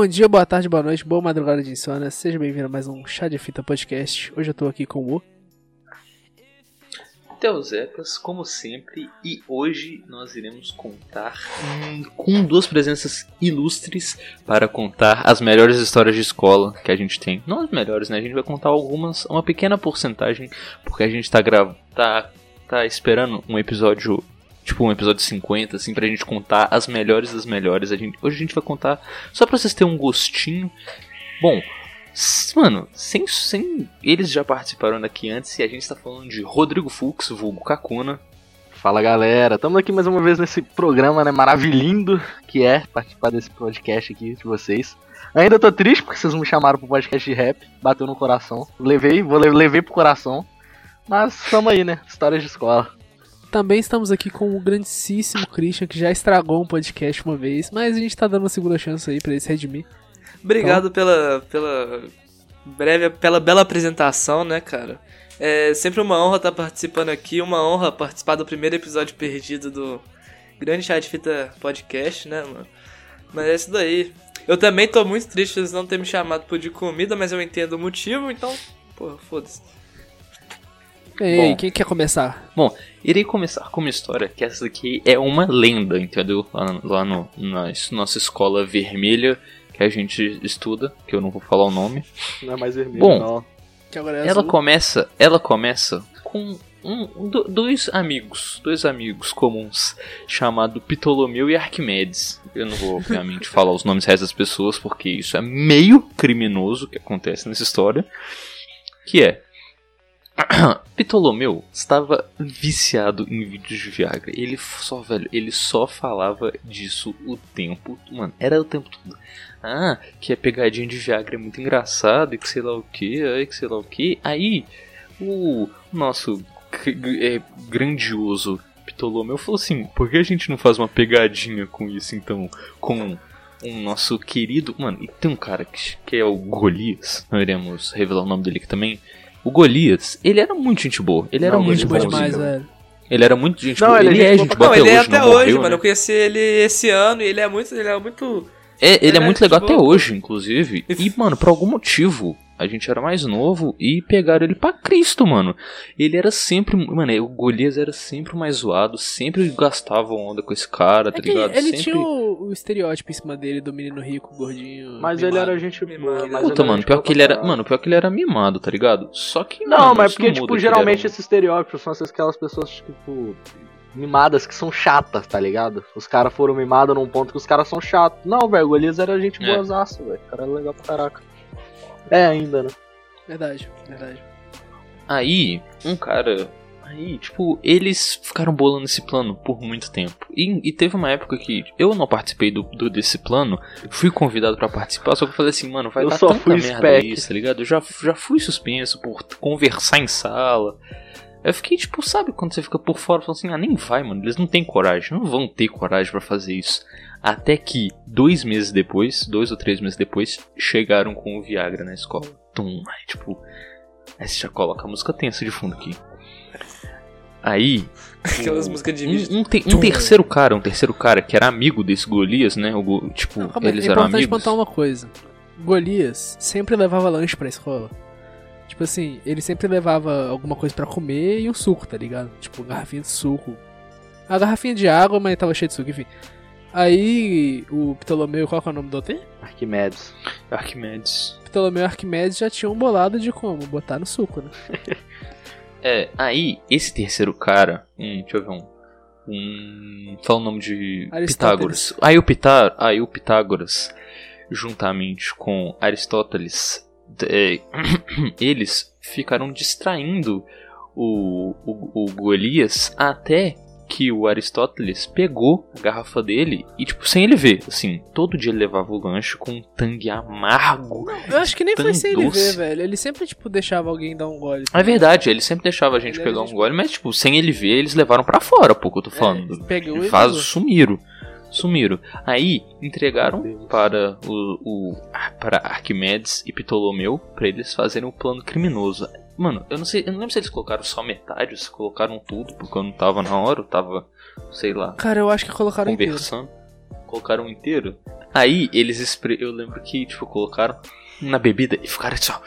Bom dia, boa tarde, boa noite, boa madrugada de insônia. Seja bem-vindo a mais um Chá de Fita Podcast. Hoje eu tô aqui com o. Teusecas, como sempre, e hoje nós iremos contar com duas presenças ilustres para contar as melhores histórias de escola que a gente tem. Não as melhores, né? A gente vai contar algumas, uma pequena porcentagem, porque a gente tá, gra tá, tá esperando um episódio tipo um episódio 50, assim, pra gente contar as melhores das melhores. A gente, hoje a gente vai contar só pra vocês terem um gostinho. Bom, mano, sem, sem. Eles já participaram daqui antes e a gente tá falando de Rodrigo Fux, vulgo Kakuna. Fala galera, estamos aqui mais uma vez nesse programa, né, maravilhindo que é participar desse podcast aqui de vocês. Ainda tô triste porque vocês me chamaram pro podcast de rap, bateu no coração. Levei, vou levei pro coração. Mas tamo aí, né? Histórias de escola. Também estamos aqui com o grandíssimo Christian, que já estragou um podcast uma vez, mas a gente tá dando uma segunda chance aí pra ele se redimir. Obrigado então... pela, pela breve, pela bela apresentação, né, cara? É sempre uma honra estar participando aqui, uma honra participar do primeiro episódio perdido do Grande Chá de Fita Podcast, né, mano? Mas é isso daí. Eu também tô muito triste de não ter me chamado por de comida, mas eu entendo o motivo, então, porra, foda-se. E aí, quem quer começar? Bom, irei começar com uma história que essa daqui é uma lenda, entendeu? Lá, lá no, na nossa escola vermelha que a gente estuda, que eu não vou falar o nome. Não é mais vermelho, Bom, não. É ela começa, ela começa com um, dois amigos, dois amigos comuns, chamado Ptolomeu e Arquimedes. Eu não vou, obviamente, falar os nomes reais das pessoas, porque isso é meio criminoso que acontece nessa história. Que é Ptolomeu estava viciado em vídeos de Viagra. Ele só, velho, ele só falava disso o tempo, mano, era o tempo todo. Ah, que a pegadinha de Viagra é muito engraçado e que sei lá o que, aí que sei lá o que. Aí o nosso é, grandioso Ptolomeu falou assim: por que a gente não faz uma pegadinha com isso então? Com um nosso querido. Mano, e tem um cara que, que é o Golias, não iremos revelar o nome dele aqui também o Golias, ele era muito gente boa. Ele era não, muito boa demais, velho. Ele era muito gente não, boa. Ele, ele é gente boa não, até ele hoje. é até hoje, morreu, mano. Né? Eu conheci ele esse ano e ele é muito. Ele é muito. É, ele, ele é, é muito legal até hoje, inclusive. E, mano, por algum motivo, a gente era mais novo e pegaram ele para Cristo, mano. Ele era sempre. Mano, o Golias era sempre mais zoado, sempre gastava onda com esse cara, tá é ligado? Ele sempre... tinha o, o, estereótipo em cima dele do menino rico, gordinho. Mas mimado. ele era gente mimada. Puta, mano, pior que ele era. Mano, pior que ele era mimado, tá ligado? Só que. Não, mano, mas porque, não tipo, geralmente esses estereótipos são aquelas pessoas, tipo mimadas que são chatas, tá ligado? Os caras foram mimados num ponto que os caras são chatos. Não, velho, o Elias era gente é. boazaço, velho. O cara era legal pra caraca. É ainda, né? Verdade, verdade. Aí, um cara. Aí, tipo, eles ficaram bolando esse plano por muito tempo. E, e teve uma época que eu não participei do, do desse plano, fui convidado para participar, só que eu falei assim, mano, vai eu dar só tanta fui merda spec. isso, tá ligado? Eu já, já fui suspenso por conversar em sala. Eu fiquei tipo, sabe quando você fica por fora falando assim, ah, nem vai, mano, eles não têm coragem, não vão ter coragem para fazer isso. Até que, dois meses depois, dois ou três meses depois, chegaram com o Viagra na escola. Tum, aí tipo. Aí você já coloca a música tensa de fundo aqui. Aí. Aquelas músicas de um, um, te, um, terceiro cara, um terceiro cara que era amigo desse Golias, né? O, tipo, não, eles é eram amigos. É importante contar uma coisa. Golias sempre levava lanche pra escola. Tipo assim, ele sempre levava alguma coisa para comer e um suco, tá ligado? Tipo, garrafinha de suco. A garrafinha de água, mas tava cheia de suco, enfim. Aí o Ptolomeu, qual que é o nome do outro? Arquimedes. Arquimedes. Ptolomeu e Arquimedes já tinham bolado de como? Botar no suco, né? é, aí, esse terceiro cara, hum, deixa eu ver um. um fala o nome de Pitágoras. Aí o, Pitá, aí o Pitágoras, juntamente com Aristóteles, é, eles ficaram distraindo o, o, o Golias até que o Aristóteles pegou a garrafa dele e, tipo, sem ele ver, assim, todo dia ele levava o lanche com um tangue amargo. Não, eu acho que nem foi sem doce. ele ver, velho. Ele sempre, tipo, deixava alguém dar um gole. É verdade, ele sempre deixava a gente ele pegar um gole, mas, tipo, sem ele ver, eles levaram para fora, pouco eu tô falando. É, pegou Faz, sumiram. Sumiram. Aí entregaram para o, o para Arquimedes e Ptolomeu para eles fazerem um plano criminoso. Mano, eu não sei, eu não lembro se eles colocaram só metade ou se colocaram tudo, porque eu não tava na hora, eu tava, sei lá. Cara, eu acho que colocaram conversando. Inteiro. Colocaram inteiro. Aí eles. Eu lembro que, tipo, colocaram na bebida e ficaram assim, ó.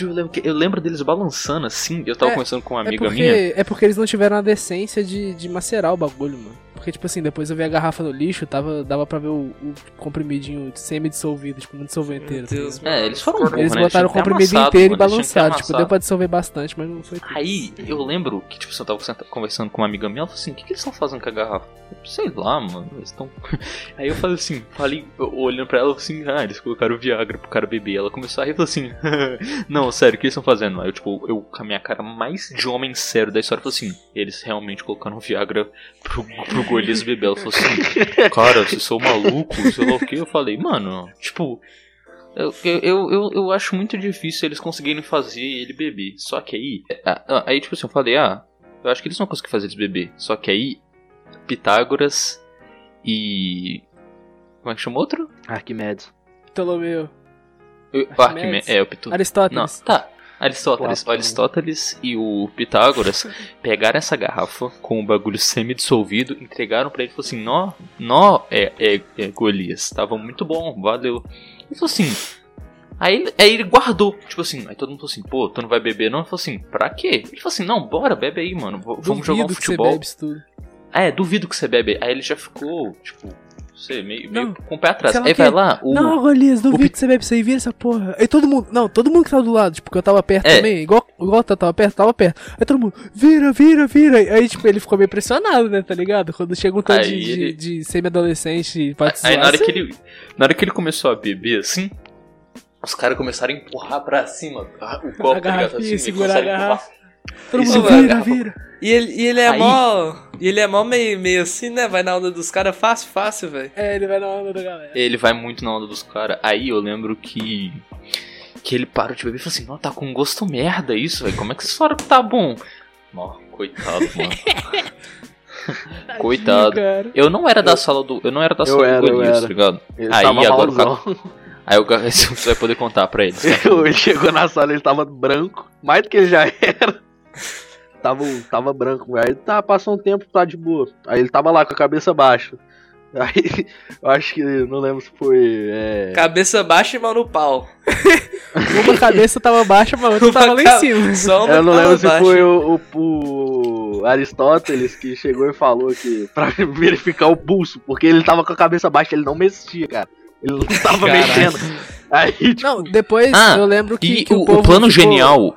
Eu lembro, que- eu lembro deles balançando assim. Eu tava É, conversando com uma É amiga porque, minha. é porque eles não tiveram a decência de, de macerar o bagulho, mano. Porque, tipo assim, depois eu vi a garrafa no lixo, tava, dava pra ver o, o comprimidinho semi-dissolvido, tipo, não dissolveu inteiro. tá Deus, ligado? É, eles foram burros, Eles né? botaram o comprimido amassado, inteiro e mano, ter balançaram. Tipo, deu pra dissolver bastante, mas não foi tudo. Aí, eu lembro que, tipo, eu tava conversando com uma amiga minha, ela falou assim, o que, que eles estão fazendo com a garrafa? Eu, Sei lá, mano, eles estão... Aí eu falei assim, falei, olhando pra ela, eu falei assim, ah, eles colocaram Viagra pro cara beber. Ela começou a rir e falou assim, não, sério, o que eles estão fazendo? Aí eu, tipo, eu com a minha cara mais de homem sério da história, falei assim, eles realmente colocaram Viagra pro, pro Golias beber. Ela falou assim, cara, vocês são malucos, sei lá o que. Eu falei, mano, tipo... Eu, eu, eu, eu, acho muito difícil eles conseguirem fazer ele beber. Só que aí. Aí, tipo assim, eu falei, ah, eu acho que eles não conseguem fazer eles beber. Só que aí, Pitágoras e. Como é que chama outro? Arquimedes. Ptolomeu. Eu- Arquimedes. Arquime- É, o Pitu... Não, Aristóteles. tá. Aristóteles. Platão. Aristóteles e o Pitágoras pegaram essa garrafa com o bagulho semi-dissolvido, entregaram pra ele e falou assim: Nó, nó, é, é, é Golias, tava muito bom, valeu. Ele falou assim. Aí, ele- aí ele guardou, tipo assim, aí todo mundo falou assim, pô, tu não vai beber não? Ele falou assim, pra quê? Ele falou assim, não, bora, bebe aí, mano, vamos jogar um Duvido que você futebol. bebe isso tudo. É, duvido que você bebe. Aí ele já ficou, tipo, sei, meio, meio Não. com o pé atrás. Aí o vai lá, o. Não, Golias, duvido Pi- que você bebe aí, vira essa porra. Aí todo mundo, não, todo mundo que tava do lado, tipo, que eu tava perto É. também, igual, igual eu tava perto, tava perto. Aí todo mundo, vira, vira, vira. Aí, tipo, ele ficou meio pressionado, né, tá ligado? Quando chega um tanto de, Aí de, ele- de semi-adolescente Aí na hora, você- que ele, na hora que ele começou a beber assim, os caras começaram a empurrar pra cima o copo, tá ligado? Assim, segurar a empurrar. Todo Isso mundo vira, vira. E ele, e ele é Aí- mó. E ele é mó meio, meio assim, né? Vai na onda dos caras fácil, fácil, velho. É, ele vai na onda da galera. Ele vai muito na onda dos caras. Aí eu lembro que. Que ele parou de beber e falou assim: Não, tá com gosto merda isso, velho. Como é que vocês falaram que tá bom? Ó, coitado, mano. Coitado. Cara. Eu não era da sala do. Eu não era da sala era, do eu Golias, tá ligado? Ele Aí, tava agora o malzão. Aí o cara- você vai poder contar pra eles. tá? ele chegou na sala, ele tava branco, mais do que ele já era. Tava, tava branco, aí tá, passou um tempo, tá de boa. Aí ele tava lá com a cabeça baixa. Aí, eu acho que, não lembro se foi. É... Cabeça baixa e mão no pau. Uma cabeça tava baixa, mas outra tava lá em cima. Só uma Eu não lembro se baixa. foi o, o- o Aristóteles que chegou e falou que pra verificar o pulso, porque ele tava com a cabeça baixa, ele não mexia, cara. Ele não tava Caralho. mexendo. Aí, tipo, Não, depois Ah, eu lembro que, E que o, o, plano ficou- genial.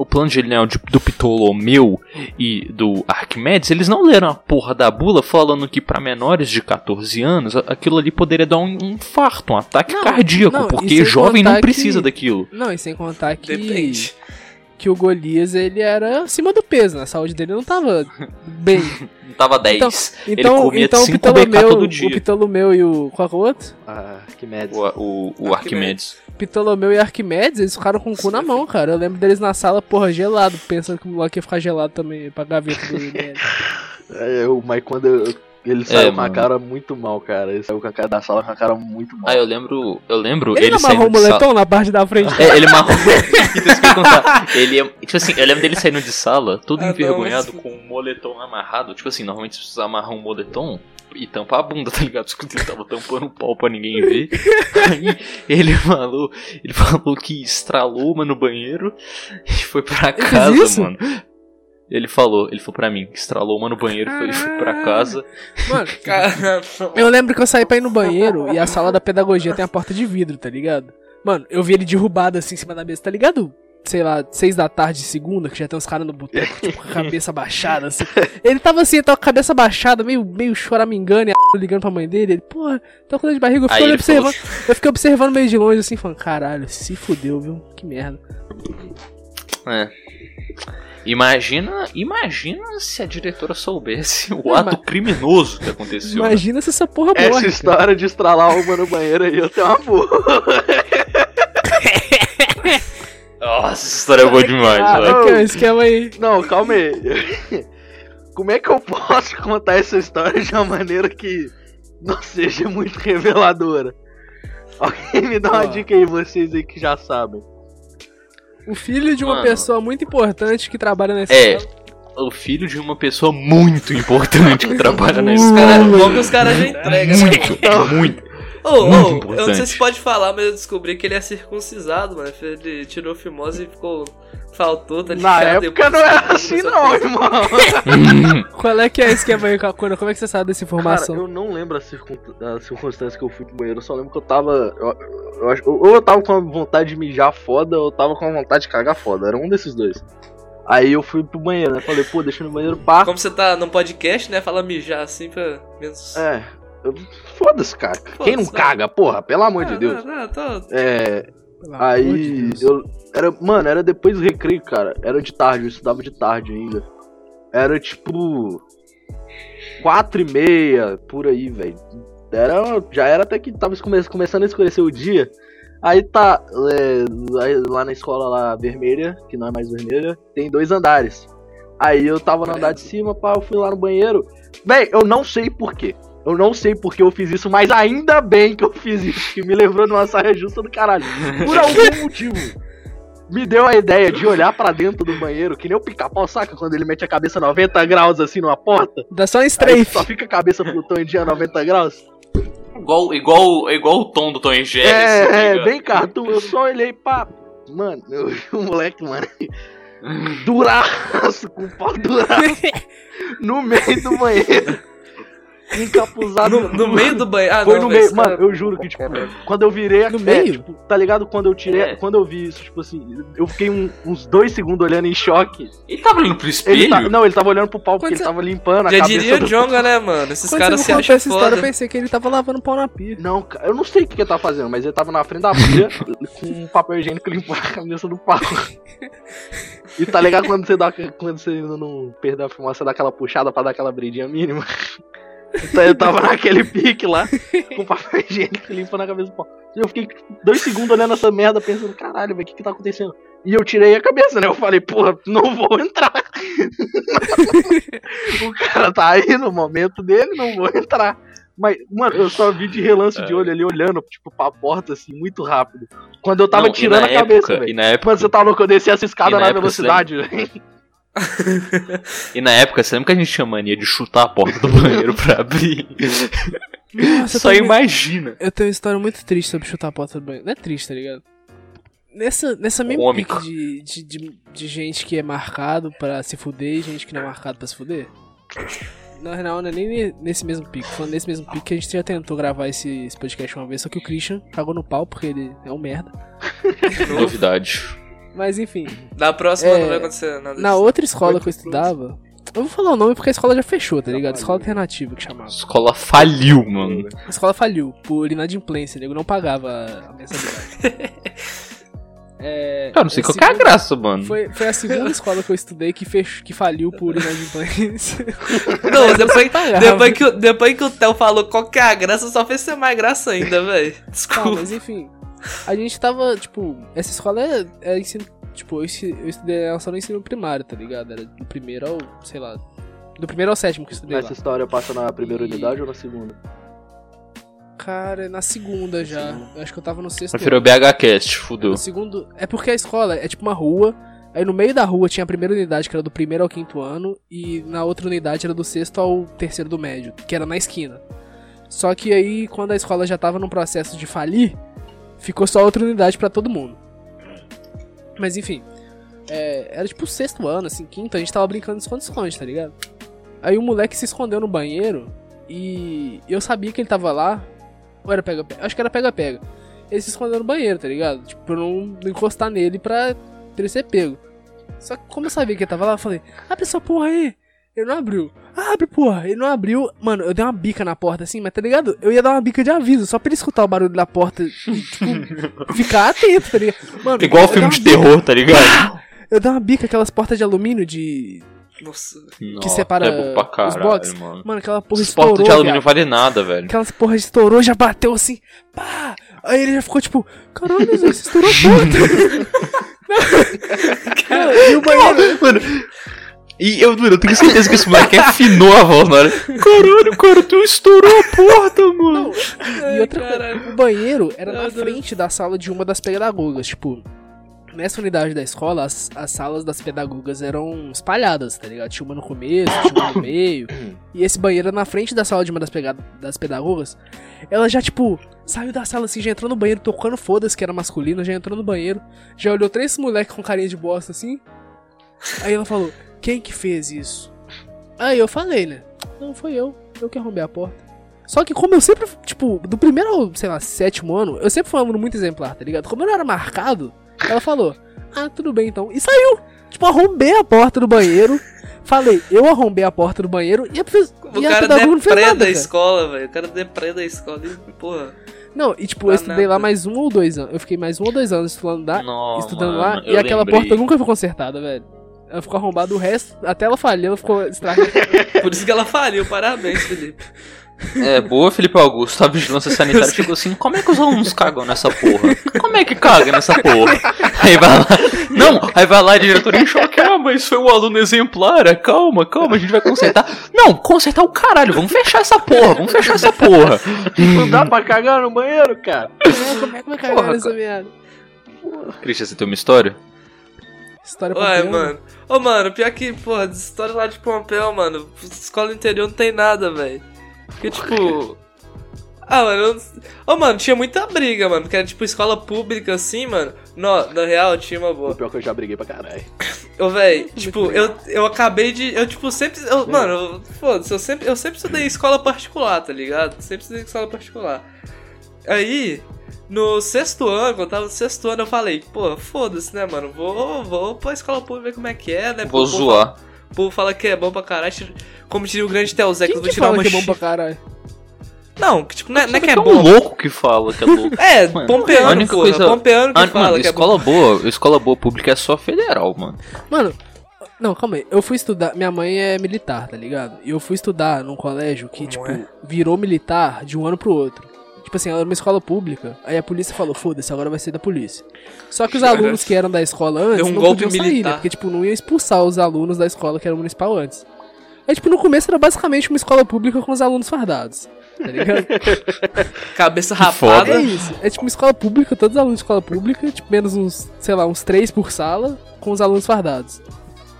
O plano genial de- do Ptolomeu e do Arquimedes, eles não leram a porra da bula falando que pra menores de 14 anos aquilo ali poderia dar um, infarto, um ataque Não, cardíaco, não, porque jovem não precisa que- daquilo. Não, e sem contar que, Depende. que o Golias ele era acima do peso, né? A saúde dele não tava bem. Não tava 10. Então, ele comia então o 5 BK Ptolomeu, todo dia. o Ptolomeu e o qual que é o outro? Arquimedes. O, o, o Arquimedes. Ptolomeu e Arquimedes, eles ficaram com o cu na mão, cara. Eu lembro deles na sala, porra, gelado, pensando que o moleque ia ficar gelado também pra gaveta do. É, eu- mas quando eu- ele saiu com a cara muito mal, cara. Ele saiu com a cara da sala com a cara muito mal. Ah, eu lembro. Eu lembro Ele, ele, não amarrou o sala. moletom na parte da frente. É, ele amarrou. Então, isso que eu ia contar. Ele ia- Tipo assim, eu lembro dele saindo de sala, todo Ah, não, envergonhado, mas- com um moletom amarrado. Tipo assim, normalmente você precisa amarrar um moletom e tampar a bunda, tá ligado? Só que ele tava tampando o pau pra ninguém ver. Aí ele falou, ele falou que estralou uma no banheiro e foi pra casa, mano. Ele falou, ele falou pra mim, que estralou uma no banheiro e foi, foi pra casa. Mano, Cara, eu lembro que eu saí pra ir no banheiro e a sala da pedagogia tem a porta de vidro, tá ligado? Mano, eu vi ele derrubado assim em cima da mesa, tá ligado? Sei lá, seis da tarde, segunda, que já tem uns caras no boteco, tipo, com a cabeça baixada, assim. Ele tava assim, tava com a cabeça baixada, meio, meio choramingando e a ligando pra mãe dele. Ele, porra, tô com dor de barriga. Eu fiquei falou, observando, eu fiquei observando meio de longe, assim, falando, caralho, se fudeu, viu? Que merda. É. Imagina, imagina se a diretora soubesse o ato criminoso que aconteceu. né? Imagina se essa porra morre. Essa cara. história de estralar uma no banheiro aí, eu tenho uma boa. Nossa, essa história é boa demais, Ah, velho. Ó, esquema aí. Não, calma aí. Como é que eu posso contar essa história de uma maneira que não seja muito reveladora? Alguém me dá uma Ó. dica aí, vocês aí que já sabem. O filho de uma Mano. pessoa muito importante que trabalha na É. escola. o filho de uma pessoa muito importante que trabalha na Os escola. cara, que os caras já entregam, né? Muito, muito. Ô, Muito ô, eu não sei se pode falar, mas eu descobri que ele é circuncisado, mano. Ele tirou fimose e ficou. Faltou, tá ligado? Na época não era assim, no não, irmão. Qual é que é o esquema aí, Kakuna? Como é que você sabe dessa Cara, informação? eu não lembro a, circun... a circunstância que eu fui pro banheiro, eu só lembro que eu tava. Eu, eu ou eu tava com a vontade de mijar foda, ou eu tava com a vontade de cagar foda. Era um desses dois. Aí eu fui pro banheiro, né? Falei, pô, deixa no banheiro, pá. Como você tá num podcast, né? Fala mijar assim pra menos. É. Foda-se, cara. Quem não vai. caga, porra? Pelo amor de Ah, Deus. Não, não, tô... É. Pelo amor de Aí Deus. eu. Era, mano, era depois do recreio, cara. Era de tarde, eu estudava de tarde ainda. Era tipo. Quatro e meia, por aí, velho. Era, já era até que tava come- começando a escurecer o dia. Aí tá, é, lá na escola lá vermelha, que não é mais vermelha, tem dois andares. Aí eu tava no andar de cima, pá, eu fui lá no banheiro. Véi, eu não sei porquê. Eu não sei porque eu fiz isso, mas ainda bem que eu fiz isso, que me lembrou de uma saia justa do caralho. Por algum motivo. Me deu a ideia de olhar pra dentro do banheiro, que nem o pica-pau, saca? Quando ele mete a cabeça 90 graus assim numa porta. Dá só um strafe. só fica a cabeça flutuante a 90 graus. Igual, igual, igual o tom do Tom e Jerry. assim, tá É, é, bem cartoon. Eu só olhei pra. Mano, eu vi o moleque, mano. Duraço, com o pau duraço. no meio do banheiro. Encapuzado No, no meio do banheiro. Ah, Foi não, no meio, mano, cara- eu juro que, tipo, quando eu virei a No é, meio? tipo, tá ligado? Quando eu tirei, É. quando eu vi isso, tipo assim, eu fiquei um- uns dois segundos olhando em choque. Ele tava olhando pro Ele espelho? tá- não, ele tava olhando pro pau porque ele tava limpando a Já cabeça diria do... o Jonga, né, mano? Esses Quando caras você se acham essa história, eu pensei que ele tava lavando pau na pia. Não, cara, eu não sei o que, ele tava fazendo, mas ele tava na frente da pia com um papel higiênico limpando a cabeça do pau. E tá ligado quando você dá quando você ainda não perdeu a filmagem, você dá aquela puxada pra dar aquela bridinha mínima? Então eu tava naquele pique lá, com papel higiênico limpando a cabeça do pau. Eu fiquei dois segundos olhando essa merda, pensando, caralho, velho, o que que tá acontecendo? E eu tirei a cabeça, né? Eu falei, porra, não vou entrar. o cara tá aí no momento dele, não vou entrar. Mas, mano, eu só vi de relance de olho ali, olhando, tipo, pra porta, assim, muito rápido. Quando eu tava Não, tirando a cabeça, época- velho. Na época, Mano, você tá louco, eu desci essa escada na na, velocidade, velho. e na época, você lembra que a gente tinha mania de chutar a porta do banheiro pra abrir? Nossa, eu Só tenho- imagina. Eu tenho uma história muito triste sobre chutar a porta do banheiro. Não é triste, tá ligado? Nessa, nessa mesma pique de, de, de, de gente que é marcado pra se fuder e gente que não é marcado pra se fuder. Na real, não é nem ne- nesse mesmo pico. Foi nesse mesmo pico que a gente já tentou gravar esse, esse podcast uma vez, só que o Christian cagou no pau porque ele é um merda. Novidade. Mas enfim, Na próxima É, não vai acontecer nada na outra escola que eu estudava. Eu vou falar o nome porque a escola já fechou, tá ligado? Escola alternativa que chamava. escola faliu, mano. A escola faliu por inadimplência, nego não pagava a mensalidade. É, Cara, não sei qual que é a graça, mano. Foi, foi a segunda escola que eu estudei que, fech, que faliu por inadimplência. Não, depois, depois, que, o- depois que o Theo falou qual que é a graça, só fez ser mais graça ainda, velho. Tá, Desculpa. mas enfim. A gente tava, tipo, essa escola é, é ensino. Tipo, eu, estudei ela só no ensino primário, tá ligado? Era do primeiro ao, sei lá. Do primeiro ao sétimo que eu estudei Essa lá. história passa na primeira E- unidade ou na segunda? Cara, na segunda já. Eu acho que eu tava no sexto. Prefiro o BHCast, fudeu. No segundo. É porque a escola é tipo uma rua. Aí no meio da rua tinha a primeira unidade, que era do primeiro ao quinto ano, e na outra unidade era do sexto ao terceiro do médio, que era na esquina. Só que aí, quando a escola já tava num processo de falir, ficou só outra unidade pra todo mundo. Mas enfim, é, era tipo o sexto ano, assim, quinto, a gente tava brincando de esconde-esconde, tá ligado? Aí o moleque se escondeu no banheiro e eu sabia que ele tava lá. Ou era pega-pega? Acho que era pega-pega. Ele se escondeu no banheiro, tá ligado? Tipo, pra não encostar nele pra ele ser pego. Só que como eu sabia que ele tava lá, eu falei, abre essa porra aí. Ele não abriu. Abre, porra. Ele não abriu. Mano, eu dei uma bica na porta assim, mas tá ligado? Eu ia dar uma bica de aviso, só pra ele escutar o barulho da porta e, tipo, ficar atento, tá ligado? Mano, Igual filme de bica- terror, tá ligado? Eu dei uma bica, aquelas portas de alumínio de. Nossa. Nossa, separa é pra os caralho, box. mano. Mano, aquela porra Os portas estourou. de alumínio valem nada, velho. Aquelas porra estourou, já bateu assim, pá! Aí ele já ficou tipo, caralho, você estourou a porta. Não, e o banheiro. Mano, e eu, eu tenho certeza que esse moleque afinou a voz na hora. Caralho, cara, tu estourou a porta, mano. E outra coisa, o banheiro era na frente da sala de uma das pedagogas, tipo. nessa unidade da escola, as, as salas das pedagogas eram espalhadas, tá ligado? Tinha uma no começo, tinha uma no meio. e esse banheiro era na frente da sala de uma das, das pedagogas. Ela já, tipo, saiu da sala assim, já entrou no banheiro, tocando foda-se que era masculino, já entrou no banheiro, já olhou três moleques com carinha de bosta assim. Aí ela falou: Quem que fez isso? Aí eu falei, né? Não, foi eu. Eu que arrombei a porta. Só que como eu sempre, tipo, do primeiro ao, sei lá, sétimo ano, eu sempre fui um aluno muito exemplar, tá ligado? Como eu não era marcado, ela falou, ah, tudo bem então. E saiu! Tipo, arrombei a porta do banheiro. Falei, eu arrombei a porta do banheiro e a, profe- O e a cara pedagoga não fez nada, da cara. escola, velho. O cara depré da escola e, porra. Não, e tipo, eu estudei lá nada. mais um ou dois anos. Eu fiquei mais um ou dois anos estudando lá, Não, estudando mano, lá e aquela lembrei. porta nunca foi consertada, velho. Ela ficou arrombada o resto, até ela falhou, ela ficou estragada. Por isso que ela faliu. Parabéns, Felipe. É, boa, Felipe Augusto. A vigilância sanitária chegou assim: como é que os alunos cagam nessa porra? Como é que caga nessa porra? Aí vai lá. Não, aí vai lá a diretora em choque. Ah, mas foi um aluno exemplar. Ah, Calma, calma, a gente vai consertar. Não, consertar o caralho. Vamos fechar essa porra. Vamos fechar essa porra. Não dá pra cagar no banheiro, cara. É, como é que vai cagar Porra, nessa merda? Christian, você tem uma história? História Ué, Pompeu, mano. Ô, mano, pior que, porra, de história lá de Pompeu, mano. Escola interior não tem nada, velho. Porque, tipo. Ah, mano, eu... Ô, mano, tinha muita briga, mano. Porque era, tipo, escola pública, assim, mano. No, na real, tinha uma boa. O pior que eu já briguei pra caralho. Ô, véi, tipo, eu, eu acabei de. Eu, tipo, sempre. Eu, mano, eu- foda-se, eu sempre, eu sempre estudei escola particular, tá ligado? Sempre estudei escola particular. Aí, no sexto ano, quando eu tava no sexto ano, eu falei, pô, foda-se, né, mano? Vou, vou pra escola pública ver como é que é, né? Vou Pô, zoar. O povo fala que é bom pra caralho. tira- Como diria o grande Telzé, que eu vou que tirar fala uma que é bom pra caralho? Não, que, tipo, não é, não é que é um bom. louco que fala que é louco. É, Mano, pompeano, a única porra. coisa- Pompeano que Ah, fala mano, que é escola boa, escola boa pública é só federal, mano. Mano, não, calma aí. Eu fui estudar. Minha mãe é militar, tá ligado? E eu fui estudar num colégio que, Como tipo, é? virou militar de um ano pro outro. Tipo assim, ela era uma escola pública. Aí a polícia falou: foda-se, agora vai ser da polícia. Só que os Cara, alunos que eram da escola antes deu um não golpe podiam sair, né? Porque, tipo, não ia expulsar os alunos da escola que era municipal antes. Aí, tipo, no começo era basicamente uma escola pública com os alunos fardados. Tá ligado? cabeça rapada. É isso. É tipo uma escola pública, todos os alunos de escola pública, tipo, menos uns, sei lá, uns três por sala, com os alunos fardados.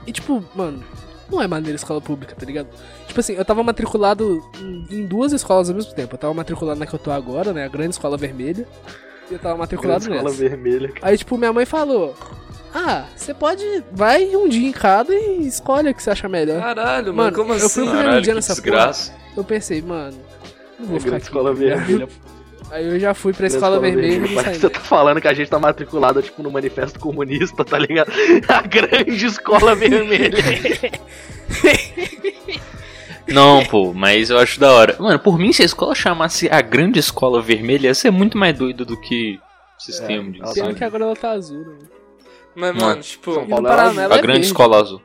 E tipo, mano, não é maneira escola pública, tá ligado? Tipo assim, eu tava matriculado em, duas escolas ao mesmo tempo. Eu tava matriculado na que eu tô agora, né? A grande escola vermelha. E eu tava matriculado Escola nessa. vermelha. cara. Aí, tipo, minha mãe falou. Ah, você pode. Vai um dia em cada e escolhe o que você acha melhor. Caralho, mano, Mano, como eu assim? fui o primeiro Caralho, dia nessa desgraça. Eu pensei, mano. Não vou É ficar grande aqui. escola vermelha. Aí eu já fui pra escola vermelha que você tá falando que a gente tá matriculado, tipo, no manifesto comunista, tá ligado? A grande escola vermelha. Não, pô, mas eu acho da hora. Mano, por mim, se a escola chamasse a grande escola vermelha, ia ser muito mais doido do que sistema de ela Pena ensino. que agora ela tá azul, né? Mas, Mano, mano, tipo, São no Paulo Paraná ela A é grande verde. escola azul.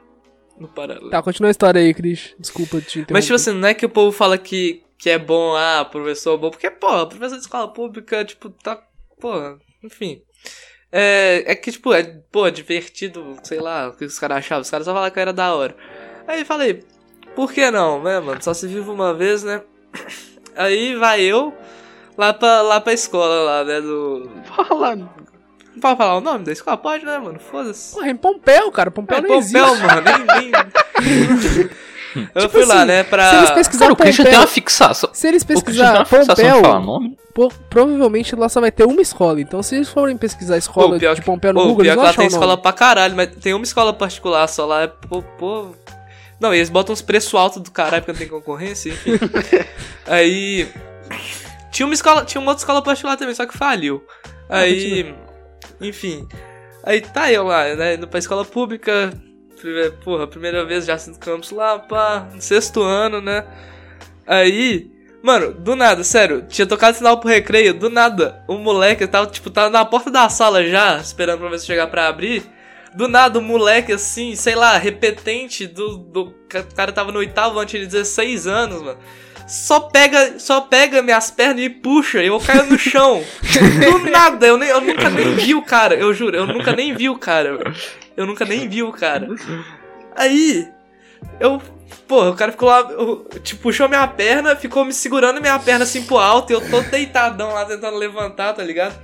no paralelo. Tá, continua a história aí, Cris. Desculpa te interromper. Mas, tipo assim, não é que o povo fala que, que é bom, ah, professor é bom, porque, pô, professor de escola pública, tipo, tá, pô, enfim. É, é que, tipo, é, pô, divertido, sei lá, o que os caras achavam, os caras só falavam que era da hora. Aí falei, por que não, né, mano? Só se vive uma vez, né? Aí vai eu lá pra, lá pra escola lá, né, do... Fala. Não pode falar o nome da escola? Pode, né, mano? Foda-se. Porra, em Pompeu, cara. Pompeu É, não Pompeu, existe. mano, nem... nem... eu Tipo fui lá, assim, né, pra... Se eles pesquisarem Cara, o Christian Pompeu, tem uma fixação. se eles pesquisar Pompeu, nome. po- provavelmente lá só vai ter uma escola. Então se eles forem pesquisar a escola Pô, pior de que- Pompeu no Pô, Google, pior eles que vão lá achar tem escola pra caralho, mas tem uma escola particular só lá, é pô, pô. Não, e eles botam uns preços altos do caralho porque não tem concorrência, enfim. Aí. Tinha uma escola, tinha uma outra escola particular também, só que faliu. Aí. Enfim. Aí tá eu lá, né? Indo pra escola pública. Primeira, porra, primeira vez já no campus lá, pá, no sexto ano, né? Aí. Mano, do nada, sério, tinha tocado sinal pro recreio, do nada, o moleque tava, tipo, tava na porta da sala já, esperando pra ver se chegar pra abrir. Do nada, o moleque, assim, sei lá, repetente do. do o cara tava no oitavo ano, tinha 16 anos, mano. Só pega, só pega minhas pernas e puxa, eu caio no chão. Do nada, eu, nem, eu nunca nem vi o cara, eu juro, eu nunca nem vi o cara. Eu nunca nem vi o cara. Aí, eu. Pô, o cara ficou lá, eu- tipo, puxou minha perna, ficou me segurando minha perna assim pro alto, e eu tô deitadão lá tentando levantar, tá ligado?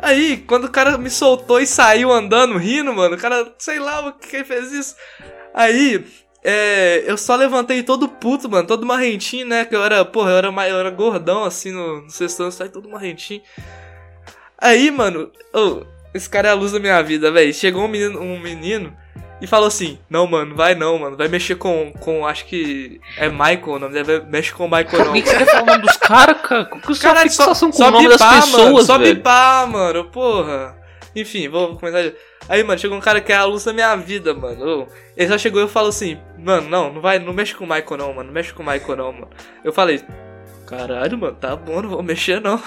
Aí, quando o cara me soltou e saiu andando, rindo, mano, o cara, sei lá o que fez isso. Aí, é, eu só levantei todo puto, mano, todo marrentinho, né? Que eu era, porra, eu era, eu era gordão assim no, no sexto ano, saí todo marrentinho. Aí, mano, oh, esse cara é a luz da minha vida, velho. Chegou um menino, um menino e falou assim: Não, mano, vai não, mano. Vai mexer com, com acho que é Michael o nome dele. Mexe com o Michael Por não. que que você quer falar o nome dos caras, cara? Qual que sua Caralho, fixação com só o nome das bipar, mano. pessoas, Só velho? bipar, mano. Porra. Enfim, vou começar. Aí, mano, chegou um cara que é a luz da minha vida, mano. Ele só chegou e eu falo assim, mano, não, não vai, não mexe com o Michael não, mano. Não mexe com o Michael não, mano. Eu falei, caralho, mano, tá bom, não vou mexer não.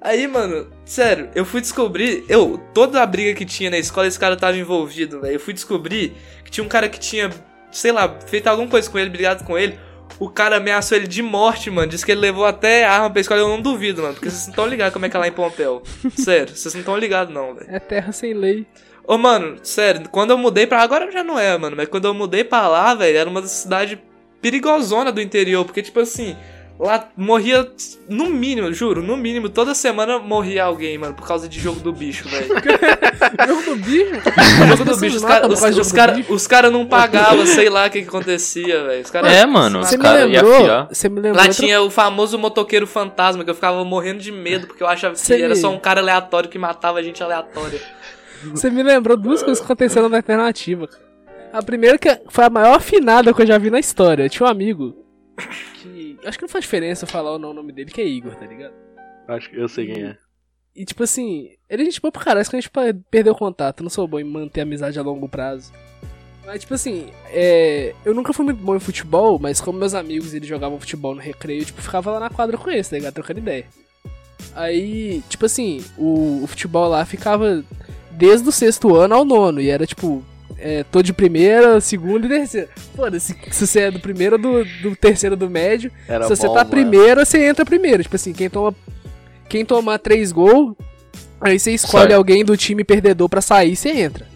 Aí, mano, sério, eu fui descobrir, eu, toda a briga que tinha na escola, esse cara tava envolvido, velho. Eu fui descobrir que tinha um cara que tinha, sei lá, feito alguma coisa com ele, brigado com ele. O cara ameaçou ele de morte, mano. Disse que ele levou até arma pra escola. Eu não duvido, mano. Porque vocês não estão ligados como é que é lá em Pompeu. Sério, vocês não estão ligados, não, velho. É terra sem lei. Ô, mano, sério, quando eu mudei pra. Agora já não é, mano. Mas quando eu mudei pra lá, velho, era uma cidade perigosona do interior. Porque, tipo assim, lá morria, no mínimo, juro, no mínimo, toda semana morria alguém, mano, por causa de jogo do bicho, velho. Jogo do bicho? jogo do bicho, os caras os, os cara, os cara não pagavam, sei lá o que, que acontecia, velho. É, mano, Você os me caras iam afiar. Você me lembrou? Lá outra- tinha o famoso motoqueiro fantasma, que eu ficava morrendo de medo, porque eu achava que era me- só um cara aleatório que matava gente aleatória. Você me lembrou duas coisas que aconteceram na alternativa. A primeira que foi a maior afinada que eu já vi na história. Eu tinha um amigo que. Acho que não faz diferença falar o nome dele, que é Igor, tá ligado? Acho que eu sei quem é. E tipo assim, ele é gente boa pra caralho, só que a gente perdeu o contato. Não sou bom em manter amizade a longo prazo. Mas tipo assim, é, eu nunca fui muito bom em futebol, mas como meus amigos eles jogavam futebol no recreio, eu tipo, ficava lá na quadra com eles, tá ligado? Trocando ideia. Aí, tipo assim, o, o futebol lá ficava desde o sexto ano ao nono, e era tipo, é, tô de primeira, segunda e terceira. Foda-se, se você é do primeiro ou do, do terceiro do médio, Era se você bom, tá mano. primeiro, você entra primeiro. Tipo assim, quem toma. Quem tomar três gols, aí você escolhe Sai. alguém do time perdedor pra sair e você entra.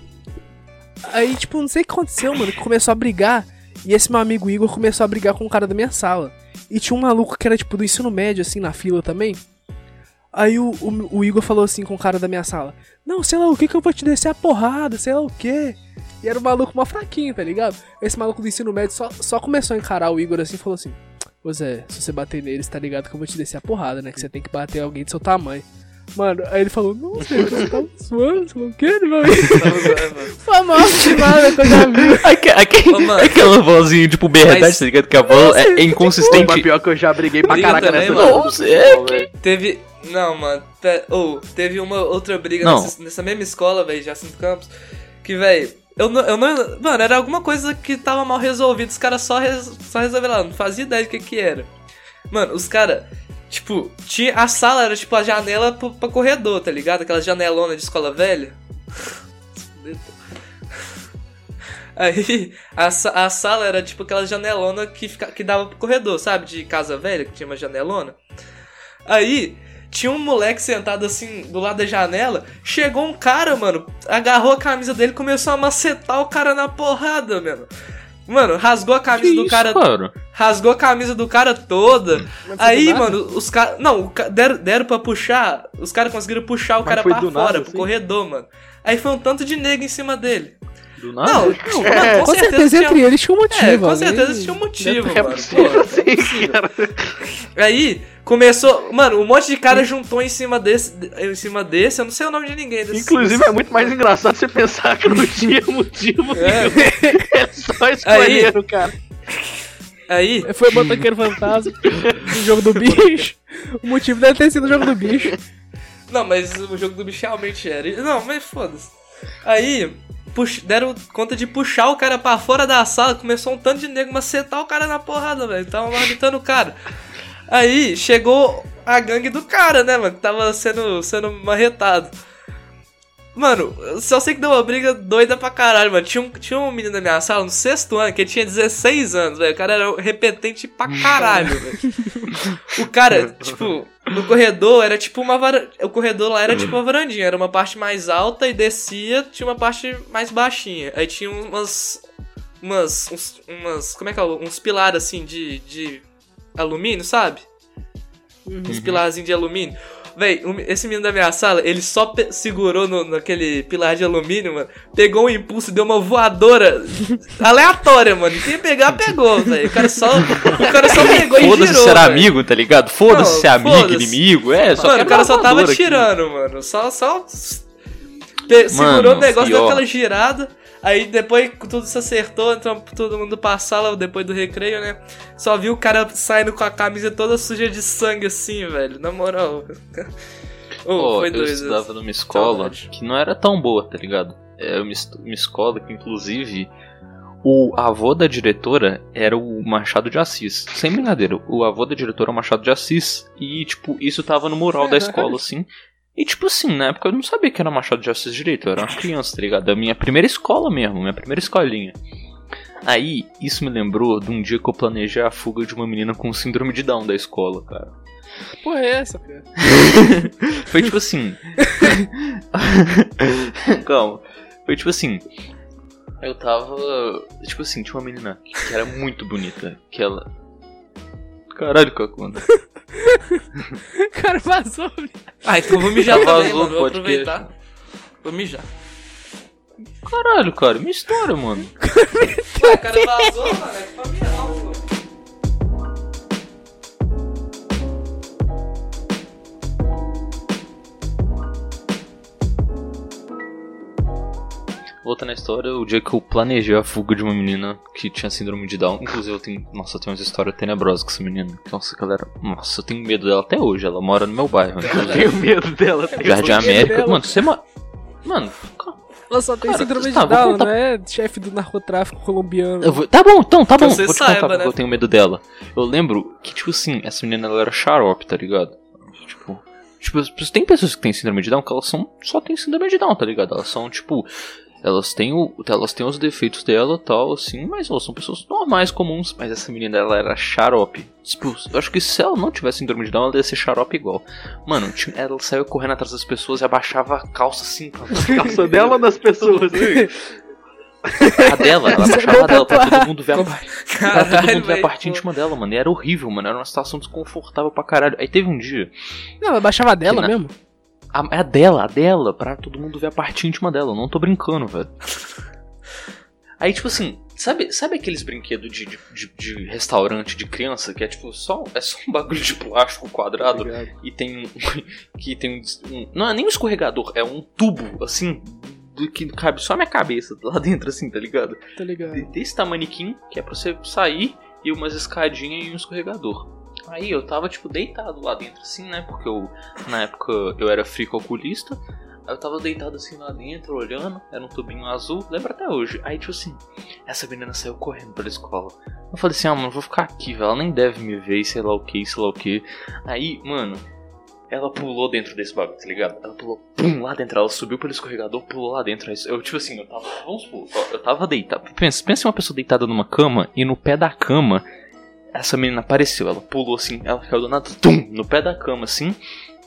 Aí, tipo, não sei o que aconteceu, mano, que começou a brigar. E esse meu amigo Igor começou a brigar com um cara da minha sala. E tinha um maluco que era, tipo, do ensino médio, assim, na fila também. Aí o, o, o Igor falou assim com o cara da minha sala: Não, sei lá o que que eu vou te descer a porrada, sei lá o que. E era um maluco mó fraquinho, tá ligado? Esse maluco do ensino médio só, só começou a encarar o Igor assim e falou assim: Ô Zé, se você bater nele, você tá ligado que eu vou te descer a porrada, né? Que você tem que bater alguém do seu tamanho. Mano, aí ele falou: Nossa, você tá zoando, sei lá o que, ele vai. Foi a maior timada que eu já vi. Aque- aque- Ô, mano. Aquela vozinha, tipo, verdade, Mas- tá ligado? Que a voz é, é inconsistente. mas pior que eu já briguei pra Briga caraca também, nessa mano. Não, é Teve. Não, mano. Ou, teve uma outra briga Não. nessa, nessa mesma escola, velho, Jacinto Campos. Que, velho. Eu não, eu não. Mano, era alguma coisa que tava mal resolvida. Os caras só, só resolveram lá. Não fazia ideia do que que era. Mano, os caras. Tipo, tinha, a sala era tipo a janela pro, pra corredor, tá ligado? Aquela janelona de escola velha. Aí, a, a sala era tipo aquela janelona que, fica, que dava pro corredor, sabe? De casa velha, que tinha uma janelona. Aí, tinha um moleque sentado assim do lado da janela. Chegou um cara, mano, agarrou a camisa dele e começou a macetar o cara na porrada, mano. Mano, rasgou a camisa Que do isso, cara. cara? Rasgou a camisa do cara toda. Aí, do nada? mano, os caras. Não, deram, deram pra puxar. Os caras conseguiram puxar o Mas cara pra fora, nada, pro assim? corredor, mano. Aí foi um tanto de nego em cima dele. Do nada? Não, não, É, mano, Com certeza tinha- entre eles tinha um motivo. É, com certeza tinha um motivo, É mano. possível, Pô, assim, cara. Aí começou. Mano, um monte de cara juntou em cima desse. Em cima desse, eu não sei o nome de ninguém. Desse, Inclusive, é muito mais engraçado você pensar que não tinha motivo. É. É só escolher o cara. Aí, Foi o motoqueiro fantasma no jogo do bicho. O motivo deve ter sido o jogo do bicho. Não, mas o jogo do bicho realmente era. Não, mas foda-se. Aí, pux- deram conta de puxar o cara pra fora da sala. Começou um tanto de nego macetar o cara na porrada, velho. Tava marmitando o cara. Aí, chegou a gangue do cara, né, mano? Que tava sendo, sendo marretado. Mano, só sei que deu uma briga doida pra caralho, mano. Tinha um, tinha um menino na minha sala no sexto ano que ele tinha 16 anos, velho. O cara era repetente pra caralho, velho. O cara, tipo, no corredor era tipo uma varandinha. O corredor lá era tipo uma varandinha. Era uma parte mais alta e descia, tinha uma parte mais baixinha. Aí tinha umas. Umas. Uns, umas como é que é? Uns pilares assim de, de alumínio, sabe? Uns pilarzinhos de alumínio. Véi, esse menino da minha sala, ele só segurou no, naquele pilar de alumínio, mano. Pegou um impulso e deu uma voadora aleatória, mano. Quem pegar, pegou, velho. O cara só, o cara só pegou e girou. Foda-se se era velho. amigo, tá ligado? Foda-se Não, se é amigo, foda-se. inimigo, é, só Mano, o cara só tava aqui. tirando, mano. Só, só. pe- segurou o negócio, e deu aquela girada. Aí depois que tudo se acertou, então todo mundo pra sala depois do recreio, né? Só viu o cara saindo com a camisa toda suja de sangue assim, velho. Na moral. Pô, foi eu doido. estudava numa escola que não era tão boa, tá ligado? É uma, uma escola que, inclusive, o avô da diretora era o Machado de Assis. Sem brincadeira, o avô da diretora é o Machado de Assis. E, tipo, isso tava no mural da escola, assim. E, tipo assim, na época eu não sabia que era Machado de Assis direito. Eu era uma criança, tá ligado? Da minha primeira escola mesmo, minha primeira escolinha. Aí, isso me lembrou de um dia que eu planejei a fuga de uma menina com síndrome de Down da escola, cara. Porra, é essa, cara? Foi tipo assim. Calma. Foi tipo assim. Eu tava. Tipo assim, tinha uma menina que era muito bonita. Que ela. Caralho, Cacunda. O cara vazou, velho. Ah, então eu vou mijar Já também, vazou mano. Vou aproveitar. Vou mijar. Caralho, cara, história, mano. Ué, o cara vazou, mano. É pra mim não, Voltando na história, o dia que eu planejei a fuga de uma menina que tinha síndrome de Down. Inclusive, eu tenho. Nossa, eu tenho umas histórias tenebrosas com essa menina. Nossa, galera. Nossa, eu tenho medo dela até hoje. Ela mora no meu bairro. inclusive. Tenho medo dela. tenho Jardim medo América. dela. Mano, você mora. Mano, calma. Ela só tem Cara, síndrome tá, de Down, contar- não é chefe do narcotráfico colombiano. Eu vou- Tá bom, então, tá bom. você Vou te saiba, contar porque né? eu tenho medo dela. Eu lembro que, tipo assim, essa menina ela era xarope, tá ligado? Tipo. Tipo, tem pessoas que têm síndrome de Down que elas são, só têm síndrome de Down, tá ligado? Elas são, tipo. Elas têm, o, elas têm os defeitos dela e tal, assim, mas elas são pessoas normais, comuns. Mas essa menina, ela era xarope. Tipo, eu acho que se ela não tivesse síndrome de Down, ela ia ser xarope igual. Mano, ela saiu correndo atrás das pessoas e abaixava a calça assim, pra Calça dela das pessoas? A dela, ela Isso baixava bom a dela pra todo mundo ver a todo mundo ver a parte íntima dela, mano. E era horrível, mano. Era uma situação desconfortável pra caralho. Aí teve um dia. Não, ela baixava dela Que na- mesmo. A, é a dela, a dela, pra todo mundo ver a parte íntima dela. Eu não tô brincando, velho. Aí, tipo assim, sabe, sabe aqueles brinquedos de, de, de- de restaurante de criança que é tipo só, é só um bagulho de plástico quadrado e tem um. que tem um, um- Não é nem um escorregador, é um tubo, assim, do que cabe só a minha cabeça lá dentro, assim, tá ligado? Tá ligado? de- desse tamanhoquinho, que é pra você sair, e umas escadinhas e um escorregador. Aí eu tava, tipo, deitado lá dentro, assim, né? Porque eu, na época, eu era fricoculista. Aí eu tava deitado assim lá dentro, olhando, era um tubinho azul, lembra até hoje. Aí, tipo assim, essa menina saiu correndo pela escola. Eu falei assim, ah, mano, vou ficar aqui, velho. Ela nem deve me ver, sei lá o que, sei lá o que. Aí, mano, ela pulou dentro desse bagulho, tá ligado? Ela pulou, pum, lá dentro. Ela subiu pelo escorregador, pulou lá dentro. Eu, tipo assim, eu tava, vamos supor, eu tava deitado. Pensa, pensa em uma pessoa deitada numa cama e no pé da cama, essa menina apareceu. Ela pulou assim, ela caiu do nada, tum, no pé da cama, assim.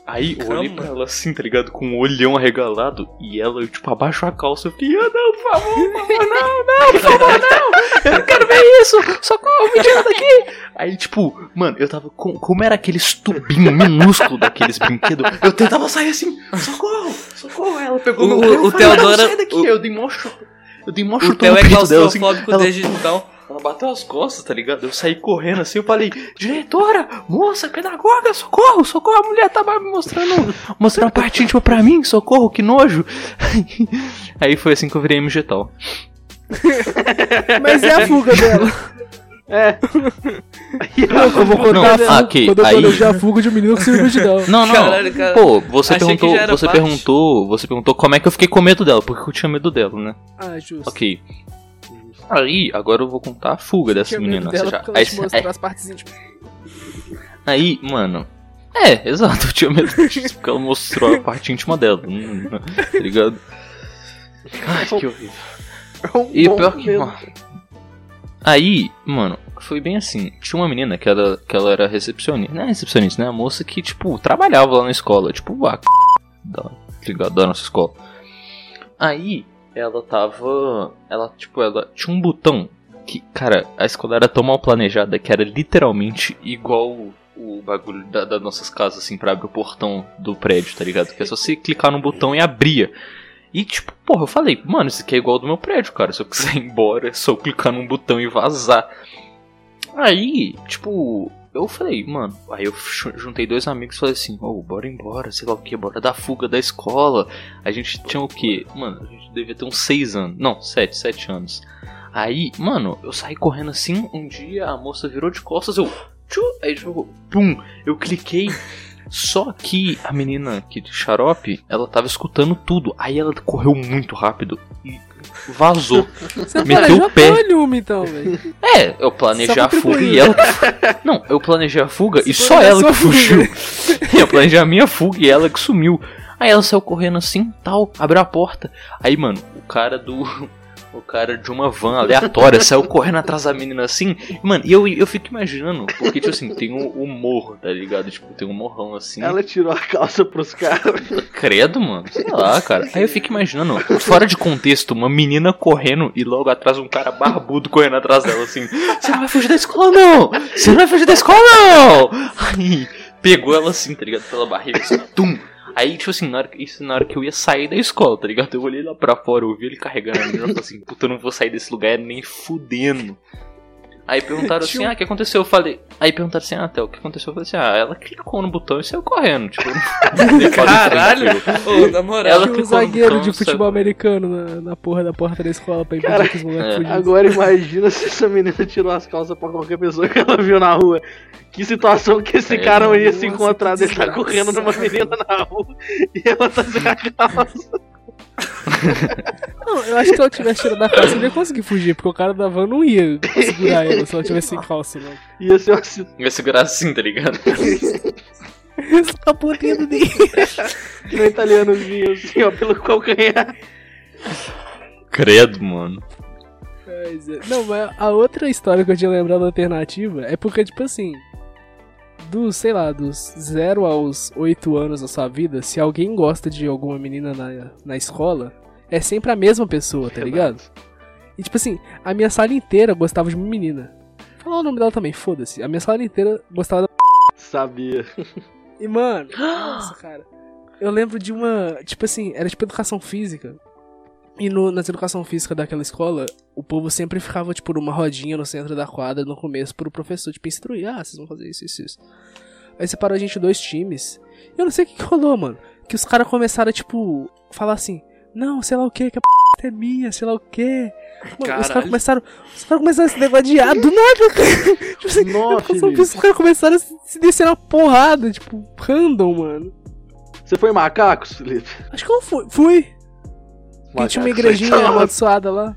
Aí eu olhei pra ela assim, tá ligado? Com o olhão arregalado. E ela, tipo, abaixou a calça. Eu fiquei, ah, não, por favor, por favor, não, não, por favor, não. Eu não quero ver isso. Socorro, me tira daqui. Aí, tipo, mano, eu tava com. Como era aqueles tubinhos minúsculos daqueles brinquedos, eu tentava sair assim, socorro, socorro. Ela pegou O- meu o- eu o Teodoro- sai daqui. o- Eu dei mó chute. Eu dei mó O chutão Theo no é dela, assim. claustrofóbico Ela- desde então. Ela bateu as costas, tá ligado? Eu saí correndo assim, eu falei, diretora, moça, pedagoga, socorro, socorro, a mulher tava me mostrando, mostrando a parte íntima pra mim, socorro, que nojo. Aí foi assim que eu virei MG tal. Mas é a fuga dela. É. Não, eu vou contar Não, a fuga, ok, quando eu aí- planejei a fuga de um menino síndrome de Down. Não, não. Caralho, cara. Pô, você Achei que perguntou, você parte. perguntou, você perguntou como é que eu fiquei com medo dela, porque eu tinha medo dela, né? Ah, justo. Ok. Aí, agora eu vou contar a fuga dessa menina. dela já- porque ela aí, te mostrou as partes íntimas. Aí, mano. É, exato, eu tinha medo disso, porque ela mostrou a parte íntima dela. hum, Tá ligado? Ai, que horrível. É um E pior que. mano, Aí, mano, foi bem assim. Tinha uma menina que ela, que ela era recepcionista. Não é recepcionista, né? A moça que, tipo, trabalhava lá na escola. Tipo, a c... da, tá ligado? Da nossa escola. Aí, ela tava. Ela, tipo, ela tinha um botão que, cara, a escola era tão mal planejada que era literalmente igual o, bagulho da, das nossas casas, assim, pra abrir o portão do prédio, tá ligado? Que é só você clicar no botão e abria. E, tipo, porra, eu falei, mano, isso aqui é igual ao do meu prédio, cara. Se eu quiser ir embora, é só clicar num botão e vazar. Aí, tipo, eu falei, mano, aí eu juntei dois amigos e falei assim, ô, bora embora, sei lá o que, bora dar fuga da escola. A gente tinha o que? Mano, a gente devia ter uns seis anos. Não, sete, sete anos. Aí, mano, eu saí correndo assim, um dia a moça virou de costas, eu. Tchu, aí tipo, pum, eu cliquei. Só que a menina aqui de xarope, ela tava escutando tudo. Aí ela correu muito rápido e vazou. Você Meteu o pé. nenhuma, então. É, eu planejei Só a fuga e ela. Não, eu planejei a fuga e Você só planejou ela que fuga. fugiu. eu planejei a minha fuga e ela que sumiu. Aí ela saiu correndo assim, tal, abriu a porta. Aí, mano, o cara do. O cara de uma van aleatória saiu correndo atrás da menina assim. Mano, e eu, eu fico imaginando, porque, tipo assim, tem o, o morro, tá ligado? Tipo, tem um morrão assim. Ela tirou a calça pros caras. Credo, mano. Sei lá, cara. Aí eu fico imaginando, fora de contexto, uma menina correndo e logo atrás um cara barbudo correndo atrás dela, assim. Você não vai fugir da escola, não! Você não vai fugir da escola, não! Aí pegou ela assim, tá ligado? Pela barriga, assim, tum! Aí, tipo assim, na hora, isso na hora que eu ia sair da escola, tá ligado? Eu olhei lá pra fora, eu vi ele carregando a menina e falei assim, puta, eu não vou sair desse lugar nem fudendo. Aí perguntaram assim, ah, o que aconteceu? Eu falei. Aí perguntaram assim, ah, Theo, o que aconteceu? Eu falei assim, ah, ela clicou no botão e saiu correndo. Tipo, Caralho! Ô, na moral. Ela Tinha um zagueiro botão, de futebol saiu- americano na, na porra da porta da escola pra impedir que os moleques é. fugissem. Agora imagina se essa menina tirou as calças pra qualquer pessoa que ela viu na rua. Que situação que esse É, cara ia nossa, se encontrar dele tá correndo numa menina na rua e ela tá sem a calça. Não, eu acho que se ela tivesse tirado a calça, ele ia conseguir fugir, porque o cara da van não ia segurar ela se ela tivesse sem calça, não. Ia ser situação Ia segurar assim, tá ligado? Só a pontinha do dedo. no italianozinho, assim, ó, pelo calcanhar. Credo, mano. É, Não, mas a outra história que eu tinha lembrado alternativa é porque, tipo assim, dos, sei lá, dos 0 aos 8 anos da sua vida, se alguém gosta de alguma menina na, na escola, é sempre a mesma pessoa, tá ligado? E tipo assim, a minha sala inteira gostava de uma menina. Falar o nome dela também, foda-se. A minha sala inteira gostava da. Sabia. E mano, nossa, cara. Eu lembro de uma. Tipo assim, era tipo educação física. E no, nas educação física daquela escola, o povo sempre ficava, tipo, numa rodinha no centro da quadra no começo pro professor, tipo, instruir. Ah, vocês vão fazer isso, isso, isso. Aí separou a gente dois times. E eu não sei o que, que rolou, mano. Que os caras começaram, tipo, falar assim, não, sei lá o que, que a p é minha, sei lá o que. Mano, os caras começaram. Os caras começaram a se degladiar do nada, cara. tipo assim, Nossa, os caras começaram a se, se descer na porrada, tipo, random, mano. Você foi macacos, Felipe? Acho que eu fui. Fui. Porque tinha uma igrejinha amaldiçoada lá.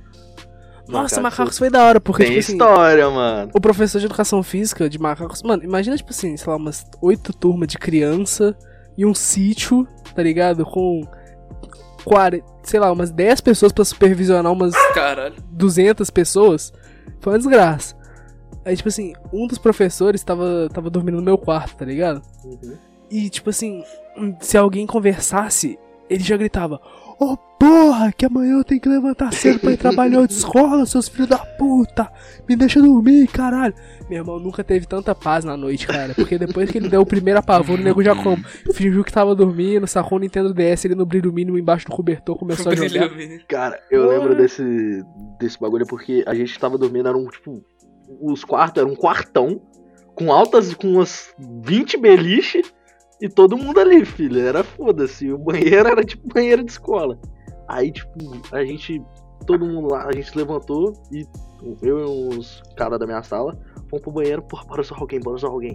Nossa, Macacos. foi da hora, porque, Tem tipo assim, história, mano. o professor de educação física de macacos. Mano, imagina, tipo assim, sei lá, umas oito turmas de criança e um sítio, tá ligado? Com. 40, sei lá, umas 10 pessoas pra supervisionar umas Caralho. 200 pessoas. Foi uma desgraça. Aí, tipo assim, um dos professores tava, tava dormindo no meu quarto, tá ligado? E, tipo assim, se alguém conversasse, ele já gritava: Ô porra, que amanhã eu tenho que levantar cedo pra ir trabalhar de escola, seus filhos da puta! Me deixa dormir, caralho! Meu irmão nunca teve tanta paz na noite, cara. Porque depois que ele deu o primeiro apavoro, o nego já como, fingiu que tava dormindo, sacou o Nintendo DS ele no brilho mínimo embaixo do cobertor, começou a jogar. Cara, eu lembro desse, desse bagulho porque a gente tava dormindo, era um, tipo, os quartos, era um quartão, com altas, com umas 20 beliche, e todo mundo ali, filho, era foda-se, o banheiro era tipo banheiro de escola. Aí, tipo, a gente, todo mundo lá, a gente levantou, e eu e os caras da minha sala, fomos pro banheiro, porra, bora só alguém, bora só alguém.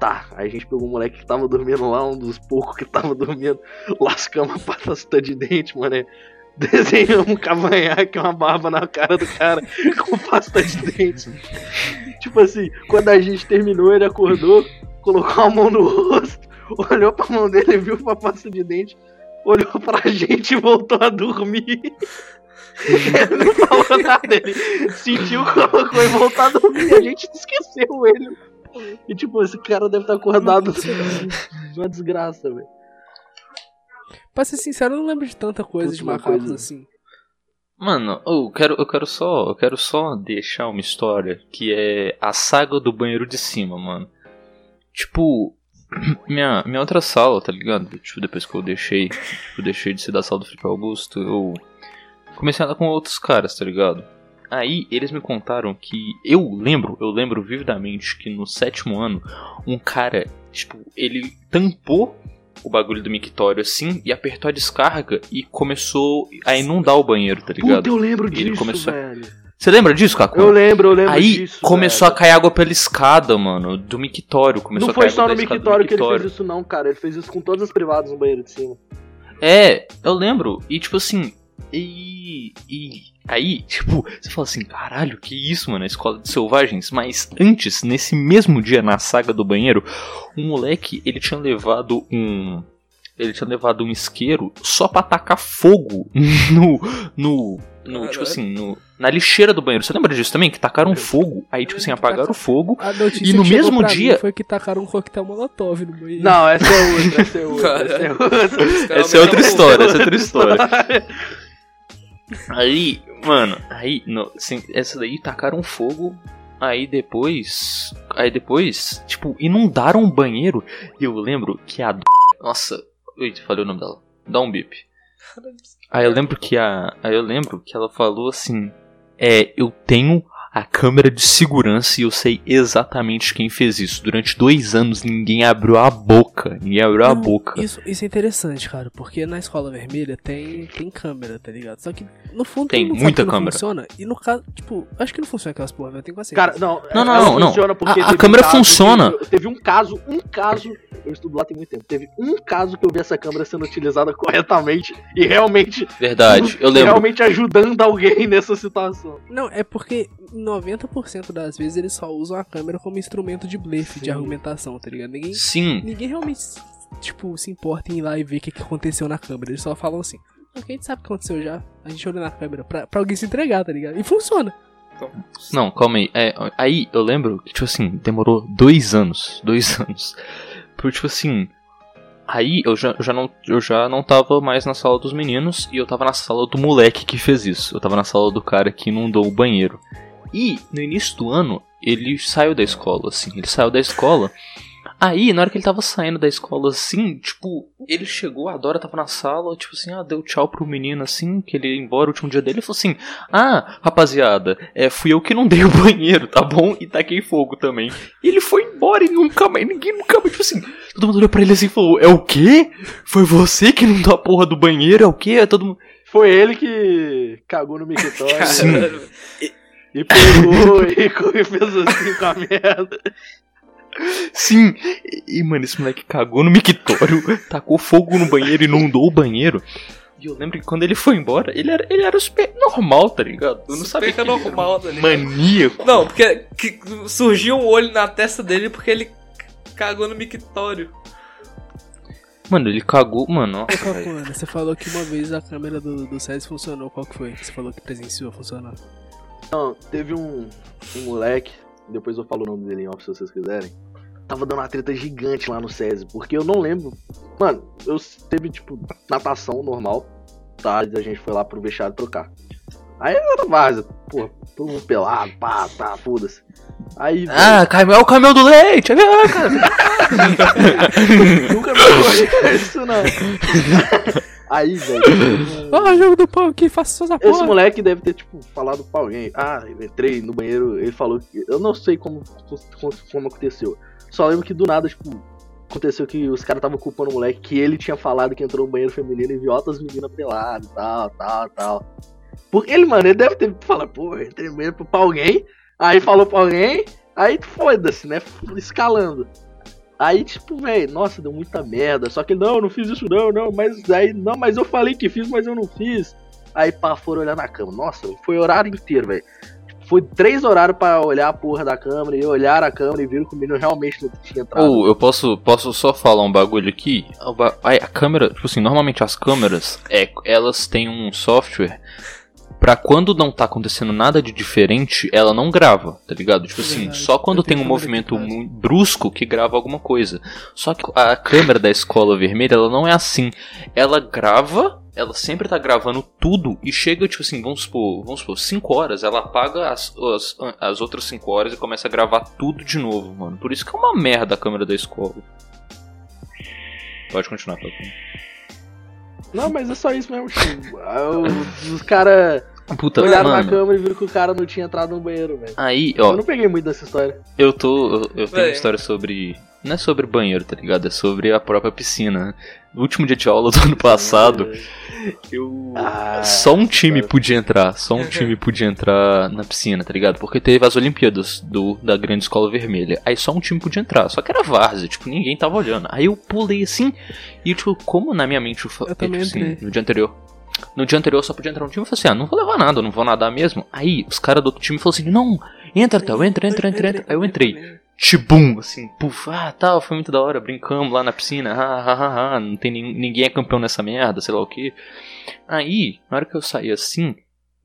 Tá, aí a gente pegou um moleque que tava dormindo lá, um dos poucos que tava dormindo, lascamos a pasta de dente, mané. Desenhamos um cavanhaque, uma barba na cara do cara com pasta de dente. Tipo assim, quando a gente terminou, ele acordou, colocou a mão no rosto, olhou pra mão dele, viu pra pasta de dente, olhou pra gente e voltou a dormir. Ele não falou nada, ele sentiu, colocou e voltou a dormir. A gente esqueceu ele. E tipo, esse cara deve estar acordado uma desgraça, velho. Pra ser sincero, eu não lembro de tanta coisa de Última macacos coisa. assim. Mano, eu quero, eu quero só, eu quero só deixar uma história que é a saga do banheiro de cima, mano. tipo, minha, minha outra sala, tá ligado? Tipo, depois que eu deixei, tipo, deixei de ser da sala do Felipe Augusto, eu comecei a andar com outros caras, tá ligado? Aí eles me contaram que eu lembro, eu lembro vividamente que no sétimo ano, um cara, tipo, ele tampou o bagulho do mictório assim e apertou a descarga e começou a inundar o banheiro, tá ligado? Puta, eu lembro Ele disso, começou- velho. Você lembra disso, Caco? Eu lembro, eu lembro Aí disso. começou velho. a cair água pela escada, mano, do mictório. Começou Não a foi só no mictório que ele fez isso, não, cara. Ele fez isso com todas as privadas no banheiro de cima. É, eu lembro. E tipo assim. E. E. Aí, tipo, você fala assim, caralho, que isso, mano, a escola de selvagens. Mas antes, nesse mesmo dia, na saga do banheiro, um moleque, ele tinha levado um. Ele tinha levado um isqueiro só pra tacar fogo no. no. No tipo Caralho. assim, no, na lixeira do banheiro. Você lembra disso também? Que tacaram fogo, aí, tipo assim, apagaram o fogo. A notícia E no mesmo pra dia- mim foi que tacaram um coquetel molotov no banheiro. Não, essa é outra, essa é outra. essa é outra. Essa é outra história, essa é outra história. Aí, mano, aí, no, assim, essa daí tacaram fogo. Aí depois. Aí depois, tipo, inundaram o banheiro. E eu lembro que a. Nossa, eita, falei o nome dela. Dá um bip. Aí eu lembro que a. Aí eu lembro que ela falou assim. É, eu tenho a câmera de segurança e eu sei exatamente quem fez isso. Durante dois anos ninguém abriu a boca. Ninguém abriu a Não, boca. Isso, isso é interessante, cara, porque na escola vermelha tem, tem câmera, tá ligado? Só que no fundo Tem muita câmera. não funciona. E no caso, tipo, acho que não funciona aquelas porra, velho. Eu tenho quase Cara, não, Não, não, ela não, não. funciona porque A- a teve um câmera caso funciona. que- teve um caso, um caso, eu estudo lá tem muito tempo, teve um caso que eu vi essa câmera sendo utilizada corretamente e realmente, Verdade, eu lembro. realmente ajudando alguém nessa situação. Não, é porque 90% das vezes eles só usam a câmera como instrumento de blefe, de Sim. argumentação, tá ligado? Ninguém, Sim, ninguém realmente, tipo, se importa em ir lá e ver o que, que aconteceu na câmera. Eles só falam assim, a gente sabe o que aconteceu já, a gente olha na câmera pra, pra alguém se entregar, tá ligado? E funciona. Não, calma aí. É, aí eu lembro que, tipo assim, demorou dois anos. Dois anos. Porque, tipo assim. Aí eu já, eu, já não, eu já não tava mais na sala dos meninos e eu tava na sala do moleque que fez isso. Eu tava na sala do cara que inundou o banheiro. E no início do ano, ele saiu da escola, assim. Ele saiu da escola. Aí, na hora que ele tava saindo da escola, assim, tipo, ele chegou, a Dora tava na sala, tipo assim, ah, deu tchau pro menino, assim, que ele ia embora o último dia dele, e falou assim, ah, rapaziada, é, fui eu que não dei o banheiro, tá bom? E taquei fogo também. E ele foi embora e nunca mais, ninguém nunca mais, tipo assim, todo mundo olhou pra ele assim e falou, é o quê? Foi você que não deu a porra do banheiro? É o quê? É todo mundo... Foi ele que cagou no mictório Sim. e pegou e e fez assim com a merda. Sim, e, mano, esse moleque cagou no mictório, tacou fogo no banheiro, inundou o banheiro. E eu lembro que quando ele foi embora, ele era, ele era super normal, tá ligado? Eu não sabia que Super ele era normal, tá ligado? maníaco. Não, porque que- surgiu um olho na testa dele porque ele cagou no mictório. Mano, ele cagou, mano, nossa, Ô. Cacuana, você falou que uma vez a câmera do, do SES funcionou. Qual que foi? Você falou que presenciou funcionar. Não, teve um, um moleque, depois eu falo o nome dele em off se vocês quiserem. Tava dando uma treta gigante lá no SESI, porque eu não lembro. Mano, eu teve tipo natação normal, tá? A gente foi lá pro vestiário trocar. Aí era várzea, porra, todo mundo pelado, pá, tá, foda-se. Aí, velho, Ah, caminhão é o caminhão do leite! Ah, cara. nunca me isso não. Aí, velho, Ah, jogo do pão aqui, faça suas Esse apostas. moleque deve ter, tipo, falado pra alguém. Ah, eu entrei no banheiro, ele falou que. Eu não sei como, como, aconteceu. Só lembro que do nada, tipo, aconteceu que os caras estavam culpando o moleque que ele tinha falado que entrou no banheiro feminino e viu outras meninas peladas e tal, tal, tal. Porque ele, mano, ele deve ter falado, pô, entrei no banheiro pra alguém, aí falou pra alguém, aí foda-se, né? Escalando. Aí, tipo, velho, nossa, deu muita merda. Só que não, não fiz isso não, não, mas aí, não, mas eu falei que fiz, mas eu não fiz. Aí, pá, foram olhar na cama. Nossa, foi horário inteiro, velho. Foi três horários pra olhar a porra da câmera e olhar a câmera e viram que o menino realmente não tinha entrado. Ou eu posso, posso só falar um bagulho aqui? Ba- A, a câmera, tipo assim, normalmente as câmeras, é, elas têm um software pra quando não tá acontecendo nada de diferente, ela não grava, tá ligado? Tipo assim, só quando tem um movimento muito brusco que grava alguma coisa. Só que a câmera da escola vermelha, ela não é assim. Ela grava, ela sempre tá gravando tudo e chega, tipo assim, vamos supor, vamos supor, 5 horas, ela apaga as, as, as outras 5 horas e começa a gravar tudo de novo, mano. Por isso que é uma merda a câmera da escola. Pode continuar, Falcão. Não, mas é só isso mesmo, tipo. ah, o- Os caras Puta, olharam na mano. câmera e viram que o cara não tinha entrado no banheiro, velho. Aí, Eu ó, não peguei muito dessa história. eu tô. Eu, eu tenho uma história sobre. Não é sobre banheiro, tá ligado? É sobre a própria piscina. No último dia de aula do ano passado, eu. Ah, Só um time tá. podia entrar, só um time podia entrar na piscina, tá ligado? Porque teve as Olimpíadas do, da Grande Escola Vermelha. Aí só um time podia entrar, só que era várzea, tipo, ninguém tava olhando. Aí eu pulei assim, e tipo, como na minha mente eu, Eu é, tipo, assim, no dia anterior. No dia anterior só podia entrar um time, eu falei assim, ah, não vou levar nada, eu não vou nadar mesmo. Aí os caras do outro time falaram assim, não, entra, Théo, entra, entra, entra, entra. Aí eu entrei. Tibum, assim, puf, ah, tal, foi muito da hora, brincamos lá na piscina, ah, ah, ah, ah, não tem nin- ninguém é campeão nessa merda, sei lá o que. Aí, na hora que eu saí assim,